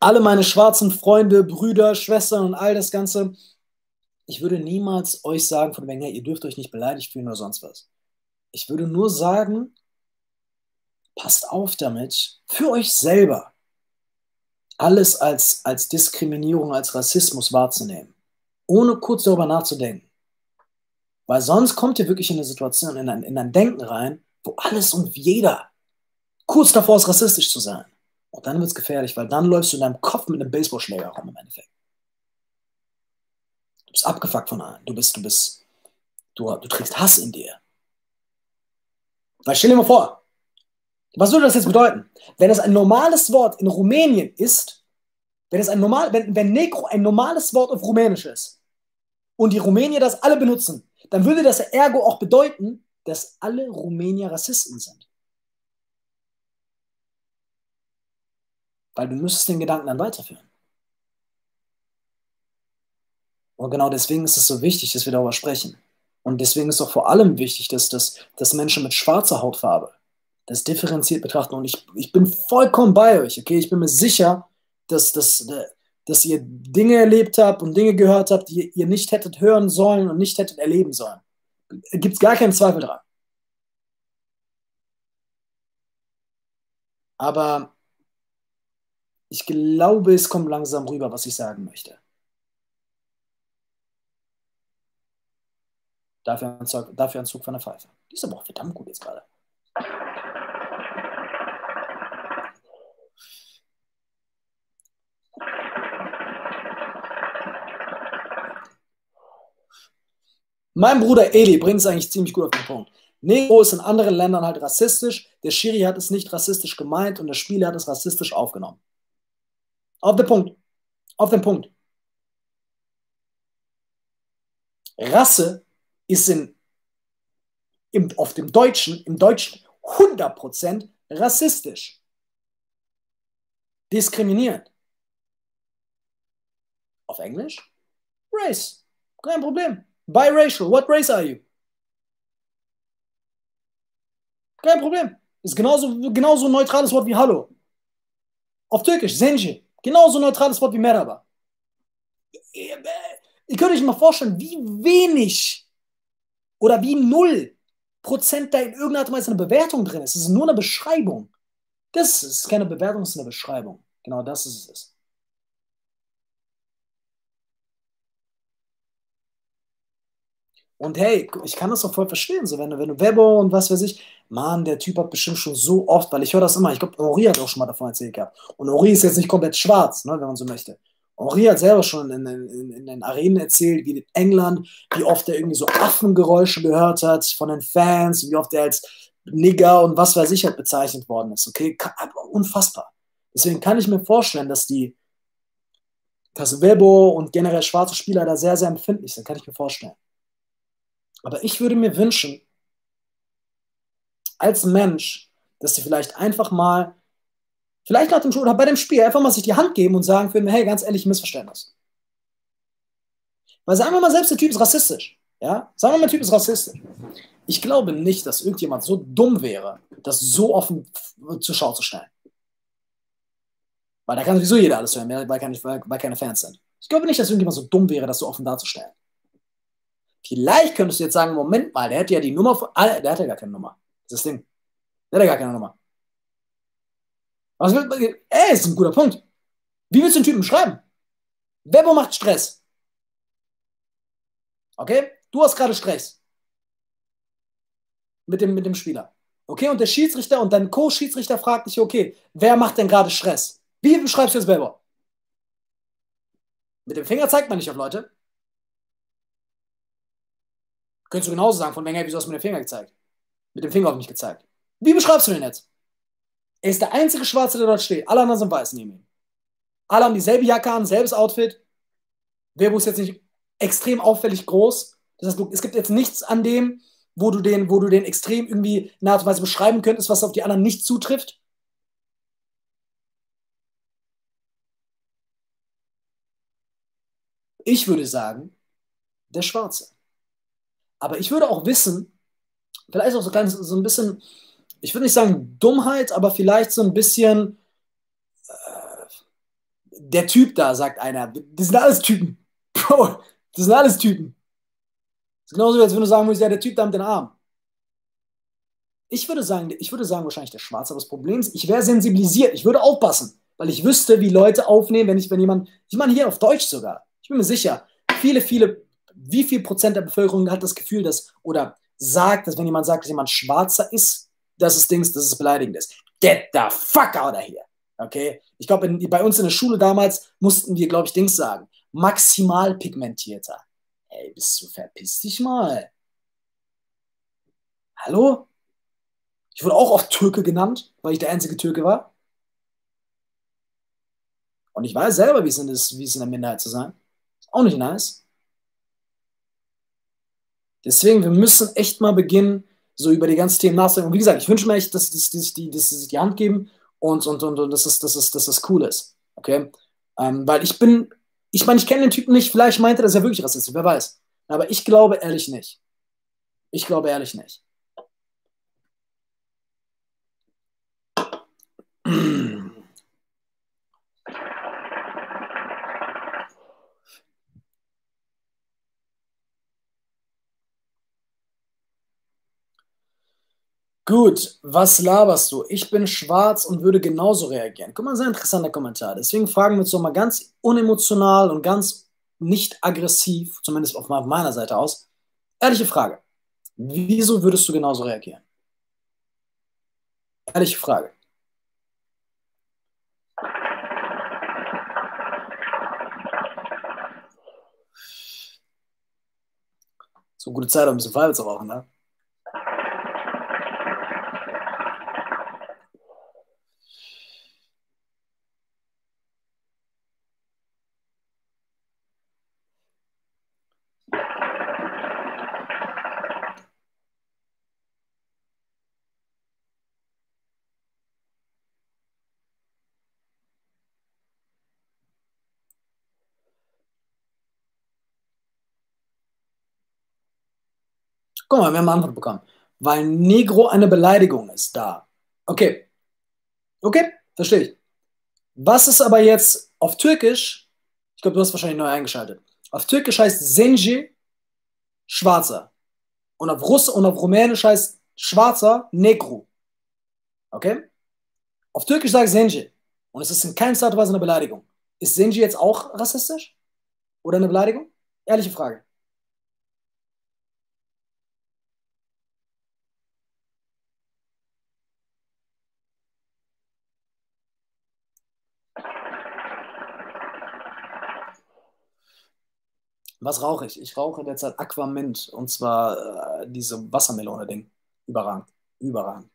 S1: alle meine schwarzen Freunde, Brüder, Schwestern und all das Ganze, ich würde niemals euch sagen, von wegen, hey, ihr dürft euch nicht beleidigt fühlen oder sonst was. Ich würde nur sagen, passt auf damit, für euch selber alles als, als Diskriminierung, als Rassismus wahrzunehmen, ohne kurz darüber nachzudenken. Weil sonst kommt ihr wirklich in eine Situation, in ein, in ein Denken rein, wo alles und jeder kurz davor ist, rassistisch zu sein. Und dann wird es gefährlich, weil dann läufst du in deinem Kopf mit einem Baseballschläger rum im Endeffekt. Du bist abgefuckt von allen. Du bist, du bist, du, du trägst Hass in dir. Weil stell dir mal vor, was würde das jetzt bedeuten? Wenn es ein normales Wort in Rumänien ist, wenn es ein normal, wenn, wenn Negro ein normales Wort auf Rumänisch ist und die Rumänier das alle benutzen, dann würde das ergo auch bedeuten, dass alle Rumänier Rassisten sind. Weil du müsstest den Gedanken dann weiterführen. Und genau deswegen ist es so wichtig, dass wir darüber sprechen. Und deswegen ist auch vor allem wichtig, dass, dass, dass Menschen mit schwarzer Hautfarbe das differenziert betrachten. Und ich, ich bin vollkommen bei euch, okay? Ich bin mir sicher, dass, dass, dass ihr Dinge erlebt habt und Dinge gehört habt, die ihr nicht hättet hören sollen und nicht hättet erleben sollen. Gibt es gar keinen Zweifel dran. Aber ich glaube, es kommt langsam rüber, was ich sagen möchte. Dafür ein, Zug, dafür ein Zug von der Pfeife. Die ist aber auch verdammt gut jetzt gerade. Mein Bruder Eli bringt es eigentlich ziemlich gut auf den Punkt. Negro ist in anderen Ländern halt rassistisch. Der Schiri hat es nicht rassistisch gemeint und der Spieler hat es rassistisch aufgenommen. Auf den Punkt. Auf den Punkt. Rasse ist in, im, auf dem Deutschen, im Deutschen 100% rassistisch. Diskriminierend. Auf Englisch? Race. Kein Problem. Biracial. What race are you? Kein Problem. Ist genauso, genauso ein neutrales Wort wie Hallo. Auf Türkisch, Zenci. Genauso ein neutrales Wort wie Merhaba. Ihr könnt euch mal vorstellen, wie wenig oder wie null Prozent da in irgendeiner Art und Weise eine Bewertung drin ist. Es ist nur eine Beschreibung. Das ist keine Bewertung, es ist eine Beschreibung. Genau das ist es. Und hey, ich kann das auch voll verstehen, so wenn du, wenn du Webber und was weiß ich, Mann, der Typ hat bestimmt schon so oft, weil ich höre das immer, ich glaube, Henri hat auch schon mal davon erzählt gehabt. Und Henri ist jetzt nicht komplett schwarz, ne, wenn man so möchte. Henri hat selber schon in, in, in, den Arenen erzählt, wie in England, wie oft er irgendwie so Affengeräusche gehört hat von den Fans, wie oft er als Nigger und was weiß ich halt bezeichnet worden ist. Okay, unfassbar. Deswegen kann ich mir vorstellen, dass die, dass und generell schwarze Spieler da sehr, sehr empfindlich sind, kann ich mir vorstellen. Aber ich würde mir wünschen, als Mensch, dass sie vielleicht einfach mal, vielleicht nach dem Spiel oder bei dem Spiel, einfach mal sich die Hand geben und sagen für mich, hey, ganz ehrlich, Missverständnis. Weil sagen wir mal selbst, der Typ ist rassistisch. Ja? Sagen wir mal, der Typ ist rassistisch. Ich glaube nicht, dass irgendjemand so dumm wäre, das so offen zur Schau zu stellen. Weil da kann sowieso jeder alles hören, weil keine, weil keine Fans sind. Ich glaube nicht, dass irgendjemand so dumm wäre, das so offen darzustellen. Vielleicht könntest du jetzt sagen, Moment mal, der hat ja die Nummer von. Ah, der hat ja gar keine Nummer. Das ist das Ding. Der hat ja gar keine Nummer. Was will, ey, ist ein guter Punkt. Wie willst du den Typen schreiben? Webo macht Stress. Okay? Du hast gerade Stress. Mit dem, mit dem Spieler. Okay? Und der Schiedsrichter und dein Co-Schiedsrichter fragt dich, okay, wer macht denn gerade Stress? Wie beschreibst du jetzt Webo? Mit dem Finger zeigt man nicht auf Leute. Könntest du genauso sagen, von hey, wieso hast du mir den Finger gezeigt? Mit dem Finger auf mich gezeigt. Wie beschreibst du den jetzt? Er ist der einzige Schwarze, der dort steht. Alle anderen sind weiß neben ihm. Alle haben dieselbe Jacke an, selbes Outfit. Werbo ist jetzt nicht extrem auffällig groß. Das heißt, es gibt jetzt nichts an dem, wo du den, wo du den extrem irgendwie in einer Art und Weise beschreiben könntest, was auf die anderen nicht zutrifft. Ich würde sagen, der Schwarze. Aber ich würde auch wissen, vielleicht auch so, ganz, so ein bisschen, ich würde nicht sagen Dummheit, aber vielleicht so ein bisschen, äh, der Typ da, sagt einer. Das sind alles Typen. Bro, das sind alles Typen. Das ist genauso, als wenn du sagen würdest, ja, der Typ da mit den Arm. Ich würde sagen, ich würde sagen, wahrscheinlich der Schwarze, aber das Problem ist, ich wäre sensibilisiert, ich würde aufpassen, weil ich wüsste, wie Leute aufnehmen, wenn ich, wenn jemand, ich meine hier auf Deutsch sogar, ich bin mir sicher, viele, viele wie viel Prozent der Bevölkerung hat das Gefühl, dass oder sagt, dass wenn jemand sagt, dass jemand schwarzer ist, dass es Dings, beleidigend ist. Get the fuck out of here. Okay? Ich glaube, bei uns in der Schule damals mussten wir, glaube ich, Dings sagen. Maximal pigmentierter. Ey, bist du verpiss dich mal. Hallo? Ich wurde auch oft Türke genannt, weil ich der einzige Türke war. Und ich weiß selber, wie es ist, wie es in der Minderheit zu sein. Ist auch nicht nice. Deswegen, wir müssen echt mal beginnen, so über die ganzen Themen nachzudenken. Und wie gesagt, ich wünsche mir echt, dass, dass, dass, die, dass sie sich die Hand geben und, und, und, und dass, es, dass, es, dass es cool ist. Okay? Ähm, weil ich bin, ich meine, ich kenne den Typen nicht, vielleicht meinte er, dass er wirklich rassistisch, wer weiß. Aber ich glaube ehrlich nicht. Ich glaube ehrlich nicht. Gut, was laberst du? Ich bin schwarz und würde genauso reagieren. Guck mal, sehr interessanter Kommentar. Deswegen fragen wir uns doch mal ganz unemotional und ganz nicht aggressiv, zumindest auf meiner Seite aus. Ehrliche Frage. Wieso würdest du genauso reagieren? Ehrliche Frage. So gute Zeit, um ein bisschen Pfeife zu rauchen, ne? Guck mal, wir haben eine Antwort bekommen. Weil Negro eine Beleidigung ist da. Okay. Okay, verstehe ich. Was ist aber jetzt auf Türkisch? Ich glaube, du hast wahrscheinlich neu eingeschaltet. Auf Türkisch heißt Senji Schwarzer. Und auf Russ und auf Rumänisch heißt Schwarzer Negro. Okay? Auf Türkisch ich Senji. Und es ist in keiner Art und Weise eine Beleidigung. Ist Senji jetzt auch rassistisch? Oder eine Beleidigung? Ehrliche Frage. Was rauche ich? Ich rauche derzeit Aquamint und zwar äh, diese Wassermelone-Ding. Überragend. Überragend.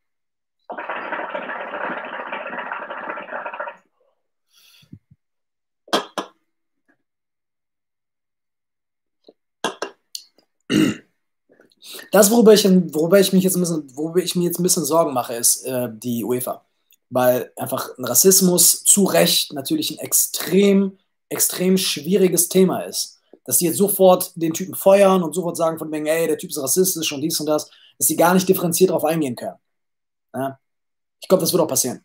S1: Das, worüber ich, worüber ich mich jetzt ein bisschen, worüber ich mir jetzt ein bisschen Sorgen mache, ist äh, die UEFA. Weil einfach Rassismus zu Recht natürlich ein extrem, extrem schwieriges Thema ist dass die jetzt sofort den Typen feuern und sofort sagen von wegen, ey, der Typ ist rassistisch und dies und das, dass sie gar nicht differenziert darauf eingehen können. Ja? Ich glaube, das wird auch passieren.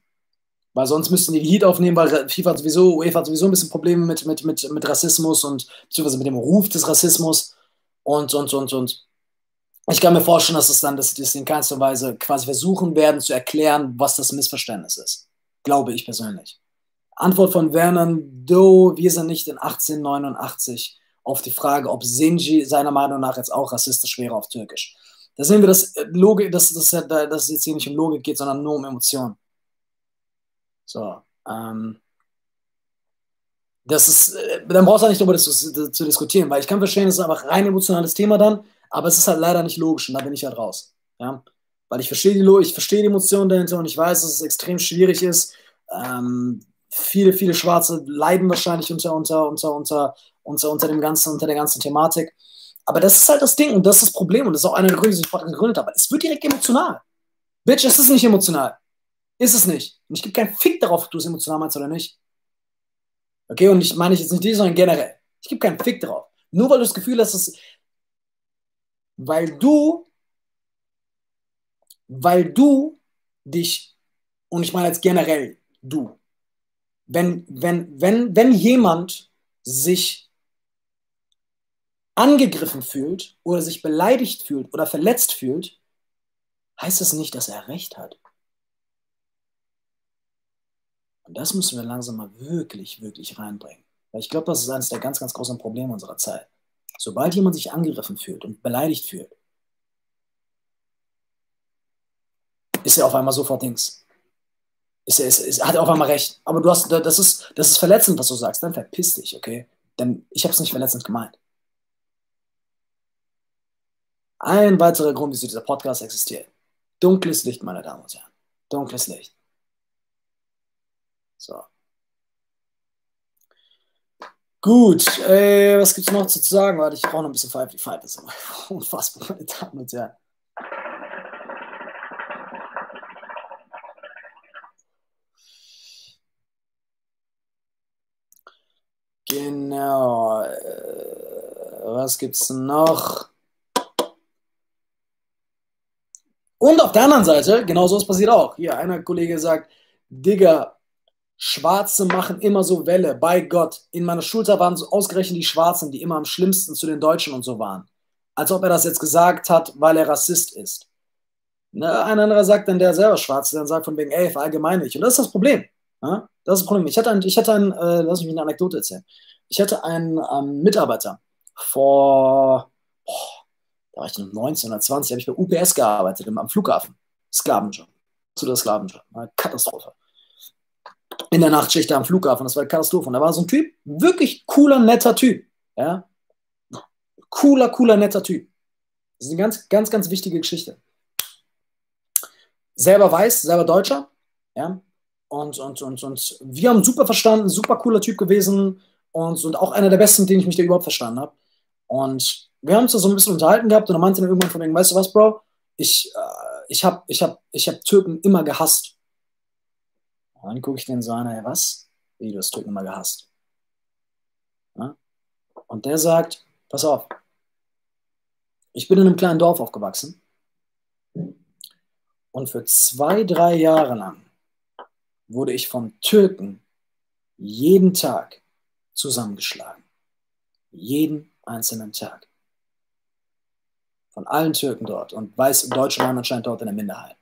S1: Weil sonst müssten die die Heat aufnehmen, weil FIFA hat sowieso, UEFA hat sowieso ein bisschen Probleme mit, mit, mit, mit Rassismus und beziehungsweise mit dem Ruf des Rassismus und, und, und, und. Ich kann mir vorstellen, dass es dann, dass sie das in keinster Weise quasi versuchen werden zu erklären, was das Missverständnis ist. Glaube ich persönlich. Antwort von Vernon Do, wir sind nicht in 1889 auf die Frage, ob Sinji seiner Meinung nach jetzt auch rassistisch wäre auf Türkisch. Da sehen wir, dass, äh, Logik, dass, dass, dass es jetzt hier nicht um Logik geht, sondern nur um Emotionen. So, ähm, das ist, äh, dann brauchst du nicht darüber zu, zu, diskutieren, weil ich kann verstehen, es ist einfach rein emotionales Thema dann, aber es ist halt leider nicht logisch und da bin ich halt raus. Ja? Weil ich verstehe die, ich verstehe die Emotionen dahinter und ich weiß, dass es extrem schwierig ist. Ähm, viele, viele Schwarze leiden wahrscheinlich unter, unter, unter, unter unter, unter, dem ganzen, unter der ganzen Thematik. Aber das ist halt das Ding und das ist das Problem und das ist auch einer der Gründe, die ich gegründet habe. Es wird direkt emotional. Bitch, es ist nicht emotional. Ist es nicht. Und ich gebe keinen Fick darauf, ob du es emotional meinst oder nicht. Okay, und ich meine jetzt nicht die, sondern generell. Ich gebe keinen Fick drauf. Nur weil du das Gefühl hast, dass weil du, weil du dich, und ich meine jetzt generell du, wenn, wenn, wenn, wenn jemand sich angegriffen fühlt oder sich beleidigt fühlt oder verletzt fühlt, heißt es das nicht, dass er recht hat. Und das müssen wir langsam mal wirklich, wirklich reinbringen. Weil ich glaube, das ist eines der ganz, ganz großen Probleme unserer Zeit. Sobald jemand sich angegriffen fühlt und beleidigt fühlt, ist er auf einmal sofort Dings. Ist er, ist, ist, hat er auf einmal recht. Aber du hast, das ist, das ist verletzend, was du sagst. Dann verpiss dich, okay? Denn ich habe es nicht verletzend gemeint. Ein weiterer Grund, wieso dieser Podcast existiert. Dunkles Licht, meine Damen und Herren. Dunkles Licht. So. Gut, äh, was gibt es noch zu sagen? Warte, ich brauche noch ein bisschen. Die Pfeife ist immer unfassbar, meine Damen und Herren. Genau. Äh, was gibt's noch? Und auf der anderen Seite, genau so ist passiert auch. Hier, einer Kollege sagt, Digga, Schwarze machen immer so Welle, bei Gott. In meiner Schulzeit waren so ausgerechnet die Schwarzen, die immer am schlimmsten zu den Deutschen und so waren. Als ob er das jetzt gesagt hat, weil er Rassist ist. Ne, ein anderer sagt dann, der selber Schwarze, dann sagt von wegen, ey, verallgemeine ich. Und das ist das Problem. Ja? Das ist das Problem. Ich hatte einen, ich hatte einen äh, lass mich eine Anekdote erzählen. Ich hatte einen ähm, Mitarbeiter vor, boah, da war ich noch 19 oder 20, habe ich bei UPS gearbeitet, am Flughafen. Sklavenjob. Zu der Sklavenjob. Katastrophe. In der Nachtschicht am Flughafen, das war eine Katastrophe. Und da war so ein Typ, wirklich cooler, netter Typ. Ja? Cooler, cooler, netter Typ. Das ist eine ganz, ganz, ganz wichtige Geschichte. Selber weiß, selber Deutscher. Ja? Und, und, und, und wir haben super verstanden, super cooler Typ gewesen und, und auch einer der besten, denen ich mich da überhaupt verstanden habe. Und wir haben uns da so ein bisschen unterhalten gehabt und er meinte dann irgendwann von wegen, weißt du was, Bro, ich, äh, ich habe ich hab, ich hab Türken immer gehasst. Und dann gucke ich den so an, ey, was? Wie, du hast Türken immer gehasst? Ja? Und der sagt, pass auf, ich bin in einem kleinen Dorf aufgewachsen und für zwei, drei Jahre lang wurde ich von Türken jeden Tag zusammengeschlagen. Jeden einzelnen Tag. Von allen Türken dort. Und weiß, Deutsche waren anscheinend dort in der Minderheit.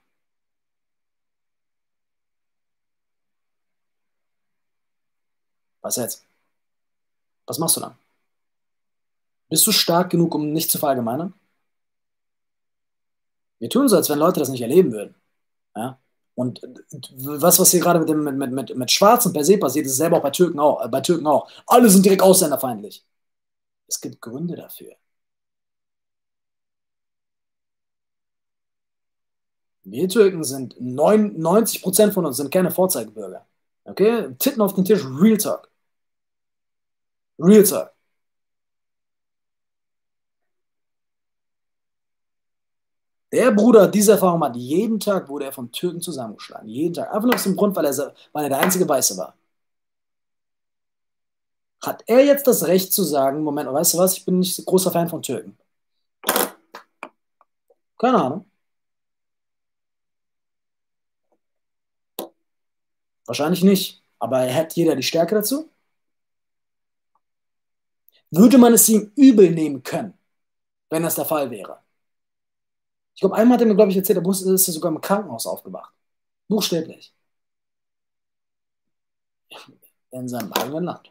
S1: Was jetzt? Was machst du dann? Bist du stark genug, um nicht zu verallgemeinern? Wir tun so, als wenn Leute das nicht erleben würden. Ja? Und was, was hier gerade mit, dem, mit, mit, mit Schwarzen per se passiert, ist selber auch bei Türken auch, äh, bei Türken auch. Alle sind direkt ausländerfeindlich. Es gibt Gründe dafür. Wir Türken sind 99% von uns sind keine Vorzeigebürger. Okay? Titten auf den Tisch, Real Talk. Real Talk. Der Bruder diese Erfahrung hat. Jeden Tag wurde er von Türken zusammengeschlagen. Jeden Tag. Einfach nur aus dem Grund, weil er, weil er der einzige Weiße war. Hat er jetzt das Recht zu sagen, Moment, weißt du was, ich bin nicht großer Fan von Türken? Keine Ahnung. Wahrscheinlich nicht. Aber hat jeder die Stärke dazu? Würde man es ihm übel nehmen können, wenn das der Fall wäre? Ich glaube, einmal hat er mir, glaube ich, erzählt, er ist sogar im Krankenhaus aufgewacht. Buchstäblich. In seinem eigenen Land.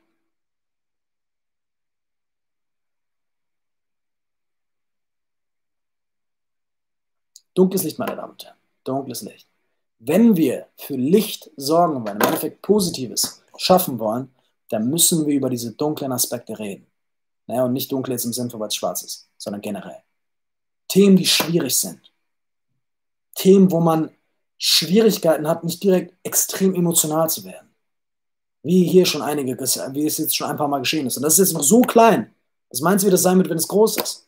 S1: Dunkles Licht, meine Damen und Herren. Dunkles Licht. Wenn wir für Licht sorgen wollen, im Endeffekt Positives schaffen wollen, dann müssen wir über diese dunklen Aspekte reden. Naja, und nicht dunkel jetzt im Sinne von, weil es schwarz ist, sondern generell. Themen, die schwierig sind. Themen, wo man Schwierigkeiten hat, nicht direkt extrem emotional zu werden. Wie hier schon einige, wie es jetzt schon ein paar Mal geschehen ist. Und das ist jetzt noch so klein. Was meinst du, wie das sein wird, wenn es groß ist?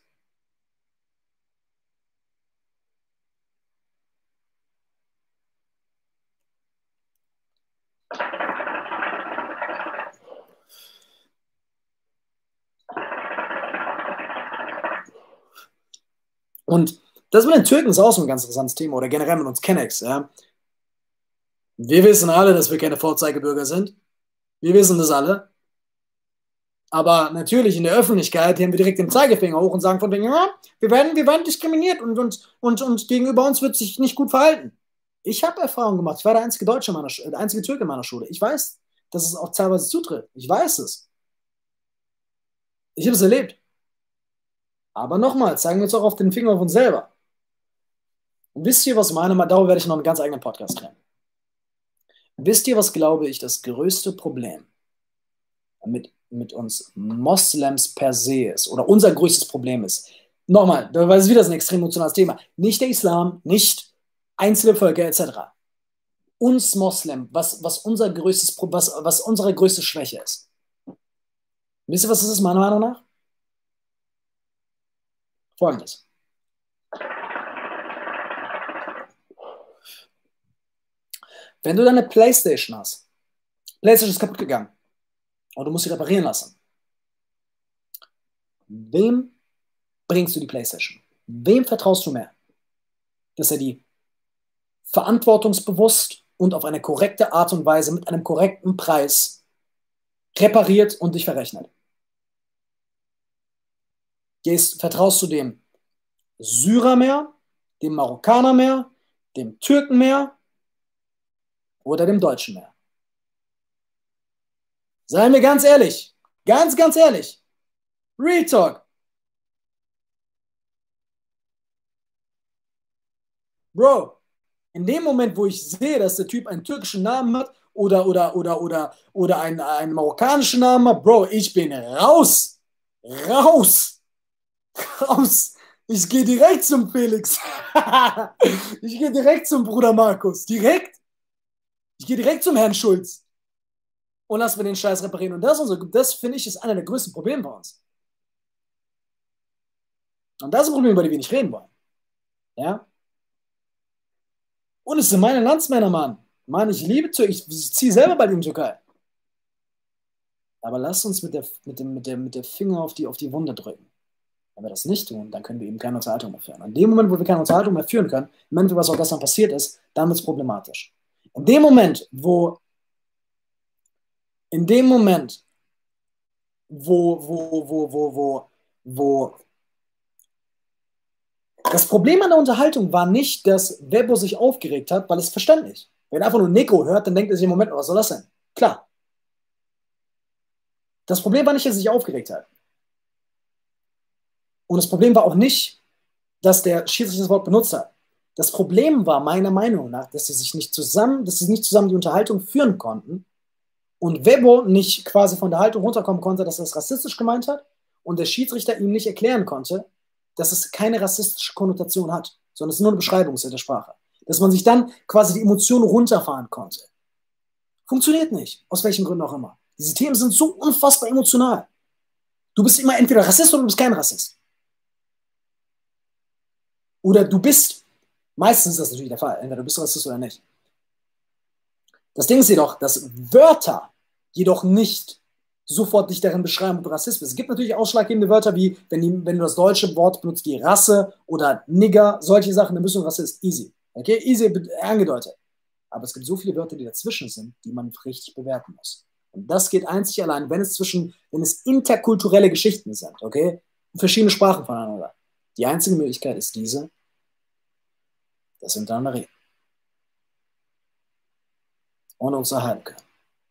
S1: Und das mit den Türken ist auch so ein ganz interessantes Thema oder generell mit uns Kennex. Ja. Wir wissen alle, dass wir keine Vorzeigebürger sind. Wir wissen das alle. Aber natürlich in der Öffentlichkeit heben wir direkt den Zeigefinger hoch und sagen von denen, ja, wir werden, wir werden diskriminiert und, und, und, und gegenüber uns wird sich nicht gut verhalten. Ich habe Erfahrung gemacht. Ich war der einzige Deutsche in meiner, der einzige Türke in meiner Schule. Ich weiß, dass es auch teilweise zutritt. Ich weiß es. Ich habe es erlebt. Aber nochmal, zeigen wir uns auch auf den Finger auf uns selber. Und wisst ihr, was meine, darüber werde ich noch einen ganz eigenen Podcast drehen. Wisst ihr, was glaube ich das größte Problem mit, mit uns Moslems per se ist oder unser größtes Problem ist? Nochmal, weil es wieder ein extrem emotionales Thema. Nicht der Islam, nicht einzelne Völker etc. Uns Moslem, was, was, unser größtes, was, was unsere größte Schwäche ist. Wisst ihr, was ist, meiner Meinung nach? Folgendes. Wenn du deine Playstation hast, Playstation ist kaputt gegangen und du musst sie reparieren lassen. Wem bringst du die Playstation? Wem vertraust du mehr? Dass er die verantwortungsbewusst und auf eine korrekte Art und Weise mit einem korrekten Preis repariert und dich verrechnet. Gehst, vertraust du dem Syrer mehr, dem Marokkaner mehr, dem Türken mehr oder dem Deutschen mehr? Seien wir ganz ehrlich, ganz, ganz ehrlich. Real Talk. Bro, in dem Moment, wo ich sehe, dass der Typ einen türkischen Namen hat oder, oder, oder, oder, oder einen, einen marokkanischen Namen hat, Bro, ich bin raus. Raus. Raus. Ich gehe direkt zum Felix. ich gehe direkt zum Bruder Markus. Direkt. Ich gehe direkt zum Herrn Schulz. Und lass mir den Scheiß reparieren. Und das, das finde ich, ist einer der größten Probleme bei uns. Und das ist ein Problem, über das wir nicht reden wollen. Ja? Und es sind meine Landsmänner, Mann. Mann, ich liebe Türkei. Ich ziehe selber bei den Türkei. Aber lass uns mit der, mit dem, mit der, mit der Finger auf die, auf die Wunde drücken. Wenn wir das nicht tun, dann können wir eben keine Unterhaltung mehr führen. In dem Moment, wo wir keine Unterhaltung mehr führen können, im Moment, was auch gestern passiert ist, dann wird es problematisch. In dem Moment, wo in dem Moment, wo, wo, wo, wo, wo, wo das Problem an der Unterhaltung war nicht, dass Webo sich aufgeregt hat, weil es verständlich. Wenn er einfach nur Nico hört, dann denkt er sich im Moment, was soll das denn? Klar. Das Problem war nicht, dass er sich aufgeregt hat. Und das Problem war auch nicht, dass der Schiedsrichter das Wort benutzt hat. Das Problem war meiner Meinung nach, dass sie sich nicht zusammen, dass sie nicht zusammen die Unterhaltung führen konnten und Webo nicht quasi von der Haltung runterkommen konnte, dass er es rassistisch gemeint hat und der Schiedsrichter ihm nicht erklären konnte, dass es keine rassistische Konnotation hat, sondern es ist nur eine Beschreibung der Sprache. Dass man sich dann quasi die Emotionen runterfahren konnte. Funktioniert nicht, aus welchen Gründen auch immer. Diese Themen sind so unfassbar emotional. Du bist immer entweder Rassist oder du bist kein Rassist. Oder du bist, meistens ist das natürlich der Fall, entweder du bist Rassist oder nicht. Das Ding ist jedoch, dass Wörter jedoch nicht sofort dich darin beschreiben, ob du Rassist bist. Es gibt natürlich ausschlaggebende Wörter wie, wenn, die, wenn du das deutsche Wort benutzt wie Rasse oder Nigger, solche Sachen, dann bist du ein Rassist. Easy. Okay, easy angedeutet. Aber es gibt so viele Wörter, die dazwischen sind, die man richtig bewerten muss. Und das geht einzig allein, wenn es zwischen, wenn es interkulturelle Geschichten sind, okay? Verschiedene Sprachen voneinander. Die einzige Möglichkeit ist diese, dass wir miteinander reden. Und uns erhalten können.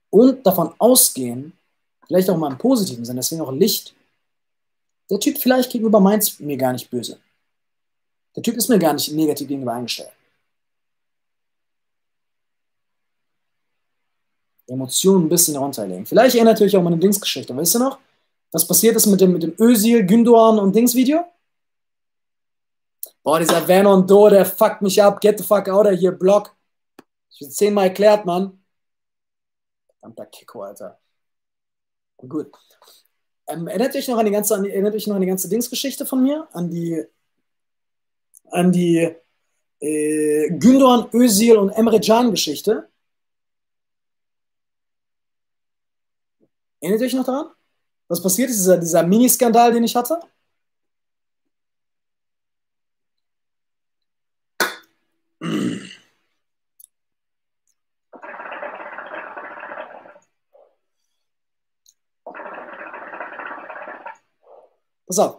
S1: Und davon ausgehen, vielleicht auch mal im positiven Sinne, deswegen auch Licht. Der Typ vielleicht gegenüber meint mir gar nicht böse. Der Typ ist mir gar nicht negativ gegenüber eingestellt. Emotionen ein bisschen runterlegen. Vielleicht erinnert euch auch mal eine Dingsgeschichte. Weißt du noch, was passiert ist mit dem, mit dem Özil, Gündoğan und Dings-Video? Boah, dieser Vernon Do, der fuckt mich ab. Get the fuck out of here, Block. Ich habe zehnmal erklärt, Mann. Verdammter Kiko, Alter. Gut. Ähm, erinnert euch noch an die ganze, an erinnert euch noch an die ganze Dingsgeschichte von mir? An die, an die äh, Gündoğan, Özil und Emre Can Geschichte? Erinnert euch noch daran? Was passiert ist, dieser, dieser Mini-Skandal, den ich hatte? Pass auf.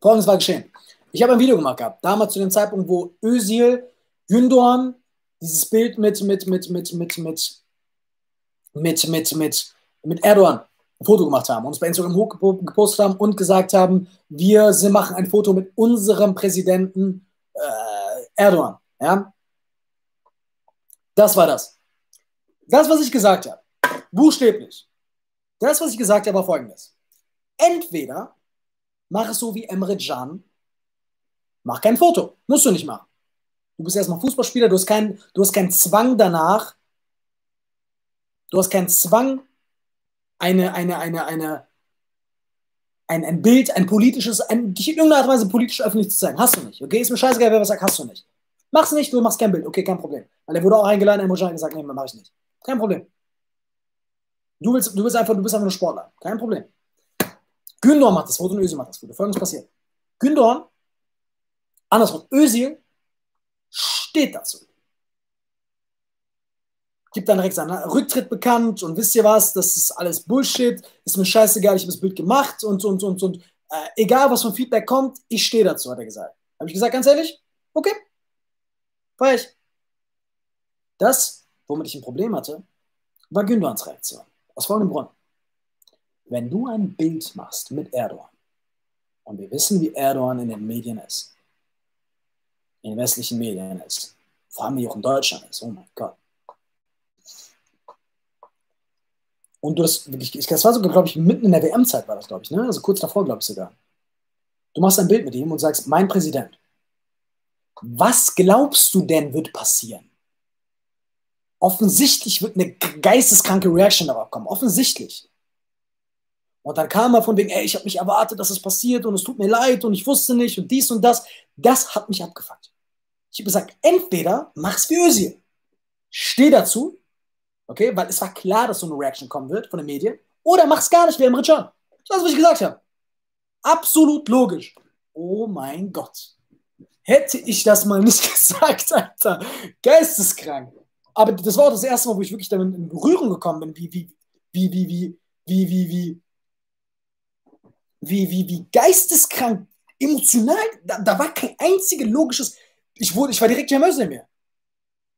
S1: Folgendes war geschehen. Ich habe ein Video gemacht gehabt, damals zu dem Zeitpunkt, wo Özil, Gündoğan dieses Bild mit, mit, mit, mit, mit, mit, mit, mit, mit, mit Erdogan ein Foto gemacht haben, uns bei Instagram hochgepostet haben und gesagt haben, wir machen ein Foto mit unserem Präsidenten äh, Erdogan. Ja? Das war das. Das, was ich gesagt habe, buchstäblich. Das, was ich gesagt habe, war folgendes. Entweder mach es so wie Emre Can, mach kein Foto. Musst du nicht machen. Du bist erstmal Fußballspieler, du hast, keinen, du hast keinen Zwang danach. Du hast keinen Zwang, eine, eine, eine, eine, ein, ein Bild, ein politisches, ein, dich in irgendeiner Art und Weise politisch öffentlich zu zeigen. Hast du nicht. Okay, ist mir scheißegal, wer was sagt, hast du nicht. Mach's nicht, du machst kein Bild. Okay, kein Problem. Weil er wurde auch eingeladen, er hat gesagt, nee, mach ich nicht. Kein Problem. Du, willst, du, bist einfach, du bist einfach nur Sportler. Kein Problem. Gündor macht das Foto und Özil macht das Foto. Folgendes passiert. Gündor, andersrum, Özil steht dazu gibt dann direkt seinen Rücktritt bekannt und wisst ihr was, das ist alles Bullshit, ist mir scheißegal, ich habe das Bild gemacht und, und, und, und äh, egal was von Feedback kommt, ich stehe dazu, hat er gesagt. Habe ich gesagt, ganz ehrlich? Okay. Feier ich. Das, womit ich ein Problem hatte, war Gündorans Reaktion. Aus folgendem Grund. Wenn du ein Bild machst mit Erdogan, und wir wissen, wie Erdogan in den Medien ist, in westlichen Medien ist. Vor allem hier auch in Deutschland ist. Oh mein Gott. Und du das wirklich, das war sogar, glaube ich, mitten in der WM-Zeit war das, glaube ich, ne? Also kurz davor, glaube ich sogar. Du machst ein Bild mit ihm und sagst, mein Präsident. Was glaubst du denn wird passieren? Offensichtlich wird eine geisteskranke Reaction darauf kommen. Offensichtlich. Und dann kam er von wegen, ey, ich habe mich erwartet, dass es passiert und es tut mir leid und ich wusste nicht und dies und das. Das hat mich abgefuckt. Ich habe gesagt, entweder mach's wie Özil. Steh dazu, okay, weil es war klar, dass so eine Reaction kommen wird von den Medien, oder mach's gar nicht wie Emre Can. Das ist, was ich gesagt habe. Absolut logisch. Oh mein Gott. Hätte ich das mal nicht gesagt, Alter. Geisteskrank. Aber das war auch das erste Mal, wo ich wirklich damit in Berührung gekommen bin, wie, wie, wie, wie, wie, wie, wie, wie, wie, wie, wie geisteskrank, emotional, da, da war kein einziges logisches, ich wurde, ich war direkt Cem Özdemir.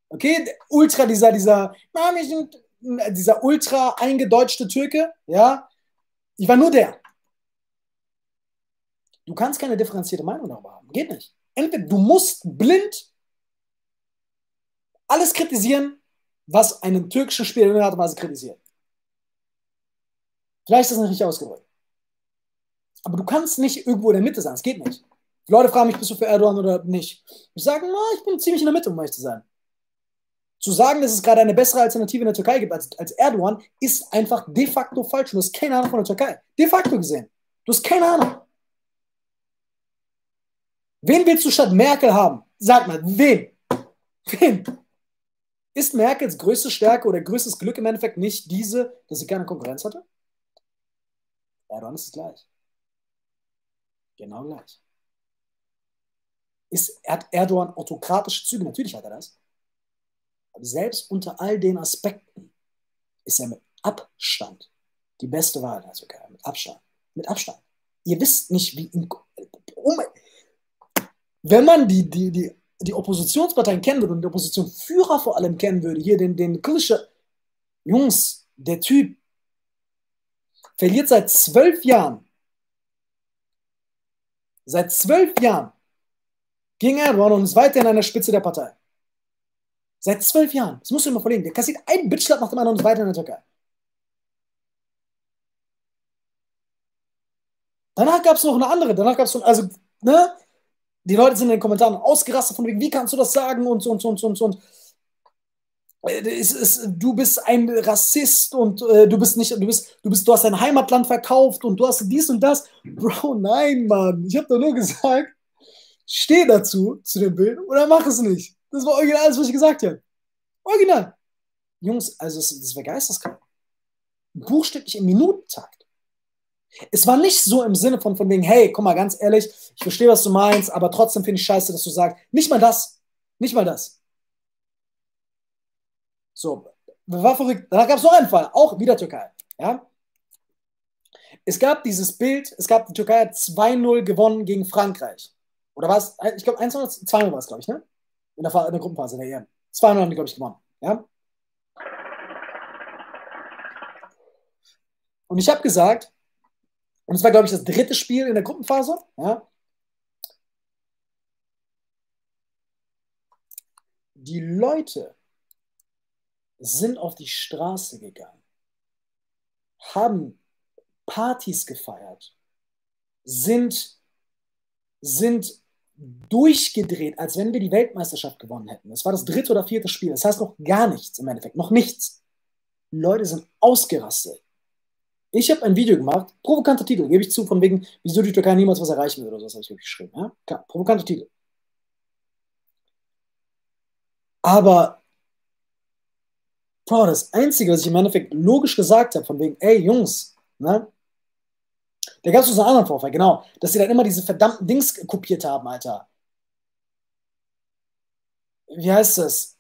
S1: Okay, ultra dieser, dieser, dieser ultra eingedeutschte Türke, ja, ich war nur der. Du kannst keine differenzierte Meinung darüber haben. Geht nicht. Entweder du musst blind alles kritisieren, was einen türkischen Spieler in der Art und Weise kritisiert. Vielleicht ist das nicht richtig ausgedrückt. Aber du kannst nicht irgendwo in der Mitte sein. Es geht nicht. Die Leute fragen mich, bist du für Erdogan oder nicht? Ich sage, na, ich bin ziemlich in der Mitte, um ehrlich zu sein. Zu sagen, dass es gerade eine bessere Alternative in der Türkei gibt als, als Erdogan, ist einfach de facto falsch. Du hast keine Ahnung von der Türkei. De facto gesehen. Du hast keine Ahnung. Wen willst du statt Merkel haben? Sag mal, wen? Wen? Ist Merkels größte Stärke oder größtes Glück im Endeffekt nicht diese, dass sie keine Konkurrenz hatte? Erdogan ist es gleich. Genau gleich. Ist, hat Erdogan autokratische Züge? Natürlich hat er das. Aber selbst unter all den Aspekten ist er mit Abstand die beste Wahl der Türkei. Mit Abstand. Mit Abstand. Ihr wisst nicht, wie. In, um, wenn man die, die, die, die Oppositionsparteien kennen würde und die Oppositionsführer vor allem kennen würde, hier den, den Klische, Jungs, der Typ verliert seit zwölf Jahren Seit zwölf Jahren ging Erdogan und ist weiterhin an der Spitze der Partei. Seit zwölf Jahren. Das musst du dir mal verlegen. Der kassiert einen Bitchschlag nach dem anderen und ist weiter in der Türkei. Danach gab es noch eine andere. Danach gab es so, also, ne? Die Leute sind in den Kommentaren ausgerastet von wegen, wie kannst du das sagen und so und so und so und so. Und es ist, du bist ein Rassist und äh, du bist nicht, du bist, du bist, du hast dein Heimatland verkauft und du hast dies und das. Bro, nein, Mann. Ich habe doch nur gesagt, steh dazu, zu dem Bild, oder mach es nicht. Das war original alles, was ich gesagt habe. Original. Jungs, also das, das wäre geisteskrank. Buchstäblich im Minutentakt. Es war nicht so im Sinne von, von wegen, hey, guck mal, ganz ehrlich, ich verstehe, was du meinst, aber trotzdem finde ich scheiße, dass du sagst. Nicht mal das. Nicht mal das. So, war verrückt. Danach gab es noch einen Fall, auch wieder Türkei. Ja? Es gab dieses Bild, es gab, die Türkei hat 2-0 gewonnen gegen Frankreich. Oder war es, ich glaube, 1 oder 2 war es, glaube ich, ne? In der, in der Gruppenphase der EM. 2-0 haben die, glaube ich, gewonnen. Ja? Und ich habe gesagt, und es war, glaube ich, das dritte Spiel in der Gruppenphase, ja? Die Leute, sind auf die Straße gegangen, haben Partys gefeiert, sind, sind durchgedreht, als wenn wir die Weltmeisterschaft gewonnen hätten. Das war das dritte oder vierte Spiel. Das heißt noch gar nichts im Endeffekt, noch nichts. Leute sind ausgerastet. Ich habe ein Video gemacht, provokanter Titel, gebe ich zu, von wegen, wieso die Türkei niemals was erreichen würde oder so, das habe ich geschrieben. Ja? Klar, provokanter Titel. Aber Bro, das Einzige, was ich im Endeffekt logisch gesagt habe, von wegen, ey, Jungs, ne? Da gab es so einen anderen Vorfall, genau, dass sie dann immer diese verdammten Dings kopiert haben, Alter. Wie heißt das?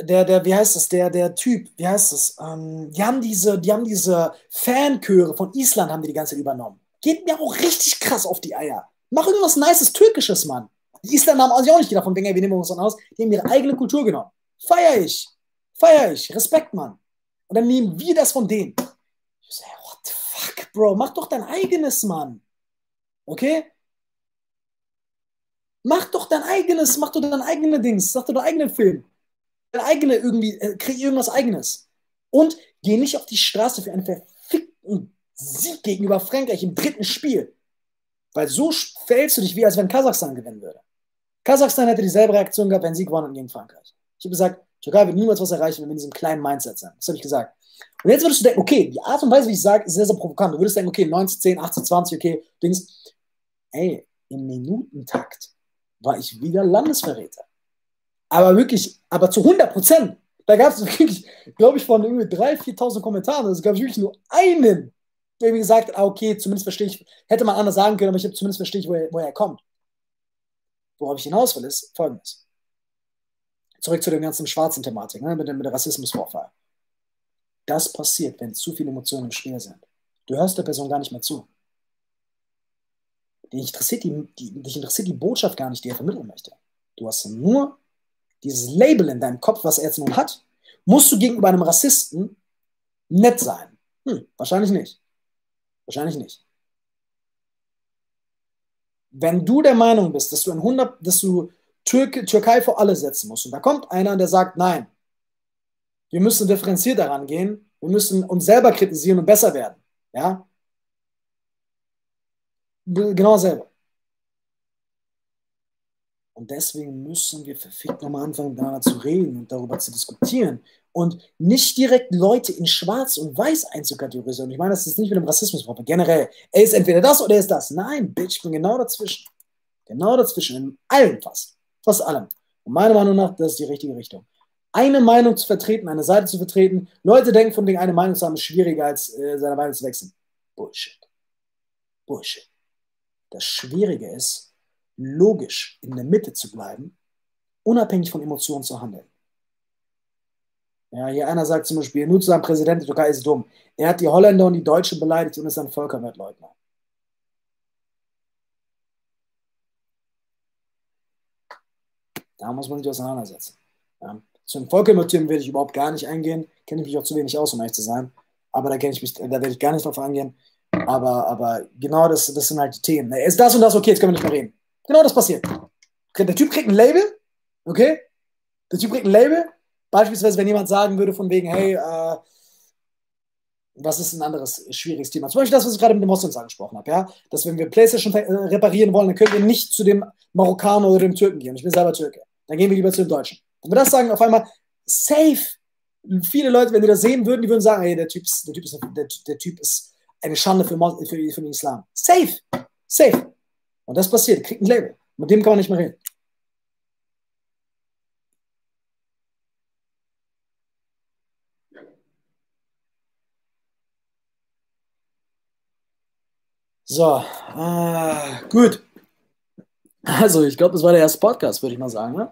S1: Der, der, wie heißt das? Der, der Typ, wie heißt das? Ähm, die haben diese, die haben diese Fanchöre von Island, haben die die ganze Zeit übernommen. Geht mir auch richtig krass auf die Eier. Mach irgendwas Nices Türkisches, Mann. Die Isländer haben also auch nicht gedacht von wegen, ey, wir nehmen uns dann aus. Die haben ihre eigene Kultur genommen. Feier ich. Feier ich. Respekt, Mann. Und dann nehmen wir das von denen. Ich so, what the fuck, Bro? Mach doch dein eigenes, Mann. Okay? Mach doch dein eigenes, mach doch dein eigenes Dings, sag doch deinen eigenen Film. Dein eigene irgendwie, äh, krieg irgendwas eigenes. Und geh nicht auf die Straße für einen verfickten Sieg gegenüber Frankreich im dritten Spiel. Weil so fällst du dich wie, als wenn Kasachstan gewinnen würde. Kasachstan hätte dieselbe Reaktion gehabt, wenn sie gewonnen gegen Frankreich. Ich habe gesagt, Türkei wird niemals was erreichen, wenn wir in diesem kleinen Mindset sind. Das habe ich gesagt. Und jetzt würdest du denken, okay, die Art und Weise, wie ich sage, ist sehr, sehr provokant. Du würdest denken, okay, 19, 10, 18, 20, okay, Dings. Ey, im Minutentakt war ich wieder Landesverräter. Aber wirklich, aber zu 100 Prozent. Da gab es wirklich, glaube ich, von irgendwie 3.000, 4.000 Kommentaren. Es gab wirklich nur einen, der mir gesagt hat, ah, okay, zumindest verstehe ich, hätte man anders sagen können, aber ich habe zumindest verstehe ich, woher, woher er kommt. Worauf ich hinaus will, ist folgendes. Zurück zu der ganzen schwarzen Thematik, ne, mit, dem, mit dem Rassismusvorfall. Das passiert, wenn zu viele Emotionen im Spiel sind. Du hörst der Person gar nicht mehr zu. Dich interessiert die, die, dich interessiert die Botschaft gar nicht, die er vermitteln möchte. Du hast nur dieses Label in deinem Kopf, was er jetzt nun hat. Musst du gegenüber einem Rassisten nett sein? Hm, wahrscheinlich nicht. Wahrscheinlich nicht. Wenn du der Meinung bist, dass du, in 100, dass du Türk Türkei vor alle setzen musst und da kommt einer, der sagt, nein, wir müssen differenziert daran gehen, wir müssen uns selber kritisieren und besser werden. Ja? Genau selber. Und deswegen müssen wir verfickt nochmal anfangen, darüber zu reden und darüber zu diskutieren. Und nicht direkt Leute in Schwarz und Weiß einzukategorisieren. Ich meine, das ist nicht mit dem Rassismusproblem. Generell, er ist entweder das oder er ist das. Nein, Bitch, ich bin genau dazwischen. Genau dazwischen. In allem fast. Fast allem. Und meiner Meinung nach, das ist die richtige Richtung. Eine Meinung zu vertreten, eine Seite zu vertreten. Leute denken von denen eine Meinung zu haben, ist schwieriger als äh, seine Meinung zu wechseln. Bullshit. Bullshit. Das Schwierige ist, logisch in der Mitte zu bleiben, unabhängig von Emotionen zu handeln. Ja, hier einer sagt zum Beispiel, nur zu seinem Präsidenten, die Türkei ist dumm. Er hat die Holländer und die Deutschen beleidigt und ist ein Völkerwertleugner. Da muss man sich auseinandersetzen. Ja. Zu den Völkermotiven werde ich überhaupt gar nicht eingehen. Kenne ich mich auch zu wenig aus, um ehrlich zu sein. Aber da, ich mich, da werde ich gar nicht drauf eingehen. Aber, aber genau das, das sind halt die Themen. Ist das und das okay, jetzt können wir nicht mehr reden. Genau das passiert. Der Typ kriegt ein Label, okay? Der Typ kriegt ein Label. Beispielsweise, wenn jemand sagen würde, von wegen, hey, äh, was ist ein anderes schwieriges Thema? Zum Beispiel das, was ich gerade mit den Moslems angesprochen habe, ja? Dass wenn wir PlayStation äh, reparieren wollen, dann können wir nicht zu dem Marokkaner oder dem Türken gehen. Ich bin selber Türke. Dann gehen wir lieber zu dem Deutschen. Wenn wir das sagen, auf einmal, safe. Viele Leute, wenn die das sehen würden, die würden sagen, hey, der Typ ist, der typ ist, der, der typ ist eine Schande für, für, für den Islam. Safe. Safe. Und das passiert, kriegt ein Label. Mit dem kann man nicht mehr reden. So, äh, gut. Also, ich glaube, das war der erste Podcast, würde ich mal sagen. Ne?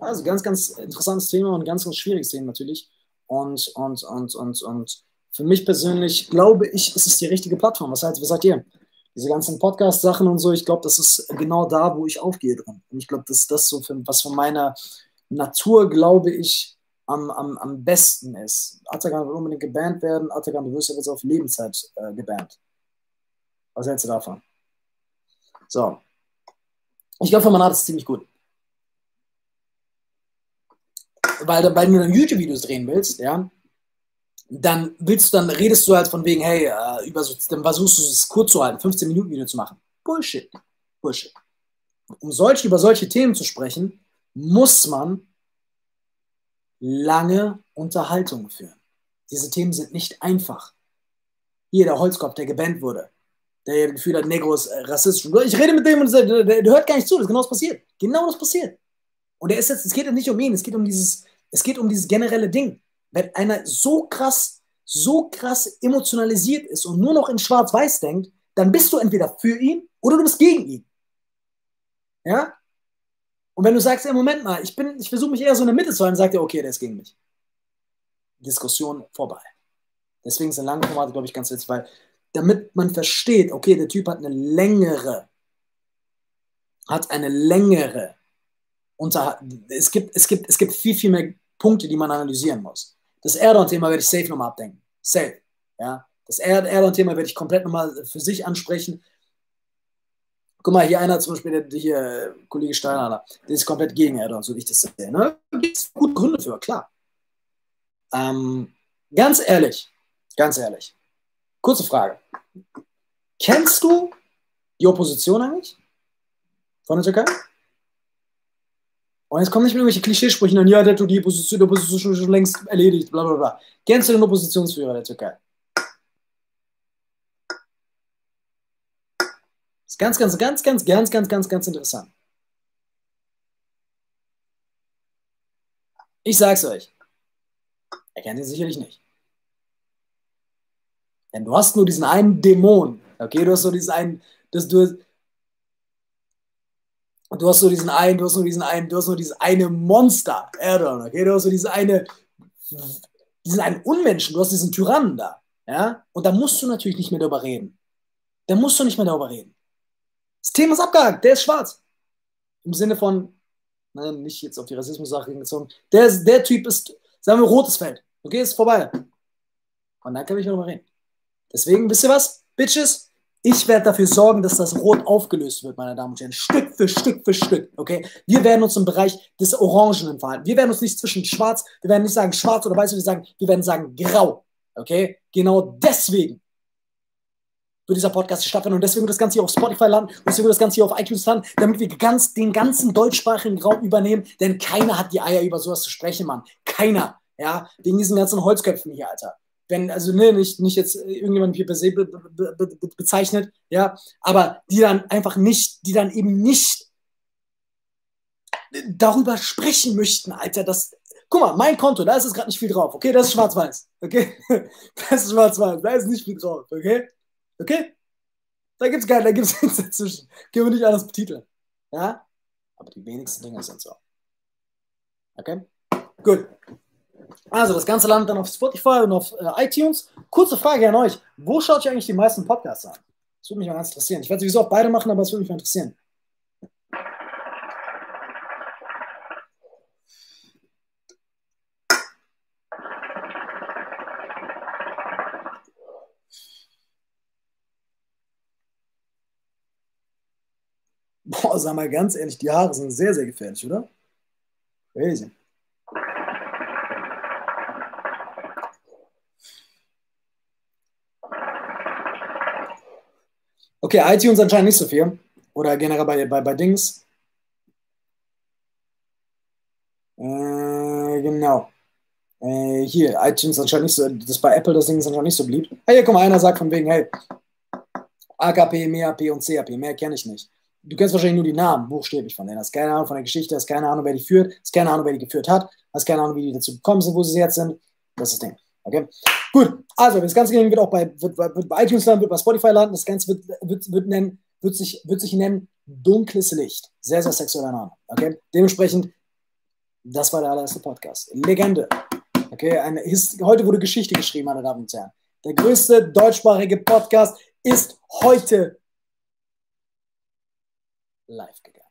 S1: Also, ganz, ganz interessantes Thema und ganz, ganz schwieriges Thema natürlich. Und, und, und, und, und für mich persönlich glaube ich, ist es die richtige Plattform. Was, heißt, was sagt ihr? diese ganzen Podcast-Sachen und so, ich glaube, das ist genau da, wo ich aufgehe drin. Und ich glaube, das ist das so, für, was von meiner Natur, glaube ich, am, am, am besten ist. Atakan will unbedingt gebannt werden. Atakan, du wirst ja jetzt auf Lebenszeit äh, gebannt. Was hältst du davon? So. Ich glaube, Manat ist es ziemlich gut. Weil, weil du dann YouTube-Videos drehen willst, ja, dann willst du, dann redest du halt von wegen, hey, äh, über so, dann versuchst du es kurz zu halten, 15 Minuten Video zu machen. Bullshit. Bullshit. Um solch, über solche Themen zu sprechen, muss man lange Unterhaltungen führen. Diese Themen sind nicht einfach. Hier der Holzkopf, der gebannt wurde, der das Gefühl hat, Negro ist äh, rassistisch. Ich rede mit dem und der, der, der, hört gar nicht zu, das ist genau das passiert. Genau das passiert. Und er ist jetzt, es geht jetzt nicht um ihn, es geht um dieses, es geht um dieses generelle Ding wenn einer so krass, so krass emotionalisiert ist und nur noch in Schwarz-Weiß denkt, dann bist du entweder für ihn oder du bist gegen ihn. Ja? Und wenn du sagst, ey, Moment mal, ich, ich versuche mich eher so in der Mitte zu halten, sagt er, okay, der ist gegen mich. Diskussion vorbei. Deswegen ist ein lange Format, glaube ich, ganz witzig, weil damit man versteht, okay, der Typ hat eine längere, hat eine längere unter, es gibt, es gibt, es gibt viel, viel mehr Punkte, die man analysieren muss. Das Erdogan-Thema werde ich safe nochmal abdenken. Safe. Ja. Das Erdogan-Thema werde ich komplett nochmal für sich ansprechen. Guck mal, hier einer zum Beispiel, der hier, Kollege Steiner, der ist komplett gegen Erdogan, so wie ich das sehe. Ne? Gibt es gute Gründe für, klar. Ähm, ganz ehrlich, ganz ehrlich. Kurze Frage. Kennst du die Opposition eigentlich? Von der Türkei? Und jetzt kommen nicht mehr irgendwelche Klischeesprüche an, ja, der tut die Opposition, die Opposition schon längst erledigt, bla bla bla. Kennst du den Oppositionsführer der Türkei? ist ganz, ganz, ganz, ganz, ganz, ganz, ganz, ganz interessant. Ich sag's euch. Er kennt ihn sicherlich nicht. Denn du hast nur diesen einen Dämon. Okay, du hast nur diesen einen, dass du, du hast nur diesen einen, du hast nur diesen einen, du hast nur dieses eine Monster, Erdogan, okay, du hast nur diese eine, diesen einen Unmenschen, du hast diesen Tyrannen da, ja, und da musst du natürlich nicht mehr darüber reden. Da musst du nicht mehr darüber reden. Das Thema ist abgehakt, der ist schwarz. Im Sinne von, nein, nicht jetzt auf die Rassismus-Sache gezogen. Der, der Typ ist, sagen wir, rotes Feld. Okay, ist vorbei. Und dann kann ich darüber reden. Deswegen, wisst ihr was, Bitches? Ich werde dafür sorgen, dass das Rot aufgelöst wird, meine Damen und Herren. Stück für Stück für Stück. Okay? Wir werden uns im Bereich des Orangenen verhalten. Wir werden uns nicht zwischen schwarz, wir werden nicht sagen schwarz oder weiß, wir sagen, wir werden sagen grau. Okay? Genau deswegen wird dieser Podcast stattfinden und deswegen wird das Ganze hier auf Spotify landen und deswegen wird das Ganze hier auf iTunes landen, damit wir ganz, den ganzen deutschsprachigen Raum übernehmen, denn keiner hat die Eier über sowas zu sprechen, Mann. Keiner. Ja, wegen diesen ganzen Holzköpfen hier, Alter. Wenn, also ne, nicht, nicht jetzt irgendjemand hier per se be, be, be, bezeichnet, ja, aber die dann einfach nicht, die dann eben nicht darüber sprechen möchten, Alter, dass, guck mal, mein Konto, da ist es gerade nicht viel drauf, okay, das ist schwarz-weiß, okay, das ist schwarz-weiß, da ist nicht viel drauf, okay, Okay? Da gibt es gar da gibt's nichts dazwischen. Können wir nicht alles betiteln. Ja? Aber die wenigsten Dinge sind so. Okay? Gut. Also, das Ganze landet dann auf Spotify und auf äh, iTunes. Kurze Frage an euch. Wo schaut ihr eigentlich die meisten Podcasts an? Das würde mich mal ganz interessieren. Ich werde sowieso auch beide machen, aber es würde mich mal interessieren. Boah, sag mal ganz ehrlich, die Haare sind sehr, sehr gefährlich, oder? Crazy. Okay, iTunes anscheinend nicht so viel. Oder generell bei, bei, bei Dings. Äh, genau. Äh, hier, iTunes anscheinend nicht so. Das bei Apple das Ding ist anscheinend nicht so beliebt. Ah, hier, guck mal, einer sagt von wegen, hey, AKP, MAP und CAP, mehr kenne ich nicht du kennst wahrscheinlich nur die Namen, buchstäblich von denen. Hast keine Ahnung von der Geschichte, hast keine Ahnung, wer die führt, hast keine Ahnung, wer die geführt hat, hast keine Ahnung, wie die dazu gekommen sind, wo sie jetzt sind. Das ist das Ding. Okay? Gut, also das Ganze wird auch bei, wird, wird bei iTunes landen, wird bei Spotify landen. Das Ganze wird, wird, wird, nennen, wird, sich, wird sich nennen Dunkles Licht. Sehr, sehr sexueller Name. Okay? Dementsprechend, das war der allererste Podcast. Legende. Okay? Eine, heute wurde Geschichte geschrieben, meine Damen und Herren. Der größte deutschsprachige Podcast ist heute live gegangen.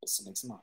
S1: Bis zum nächsten Mal.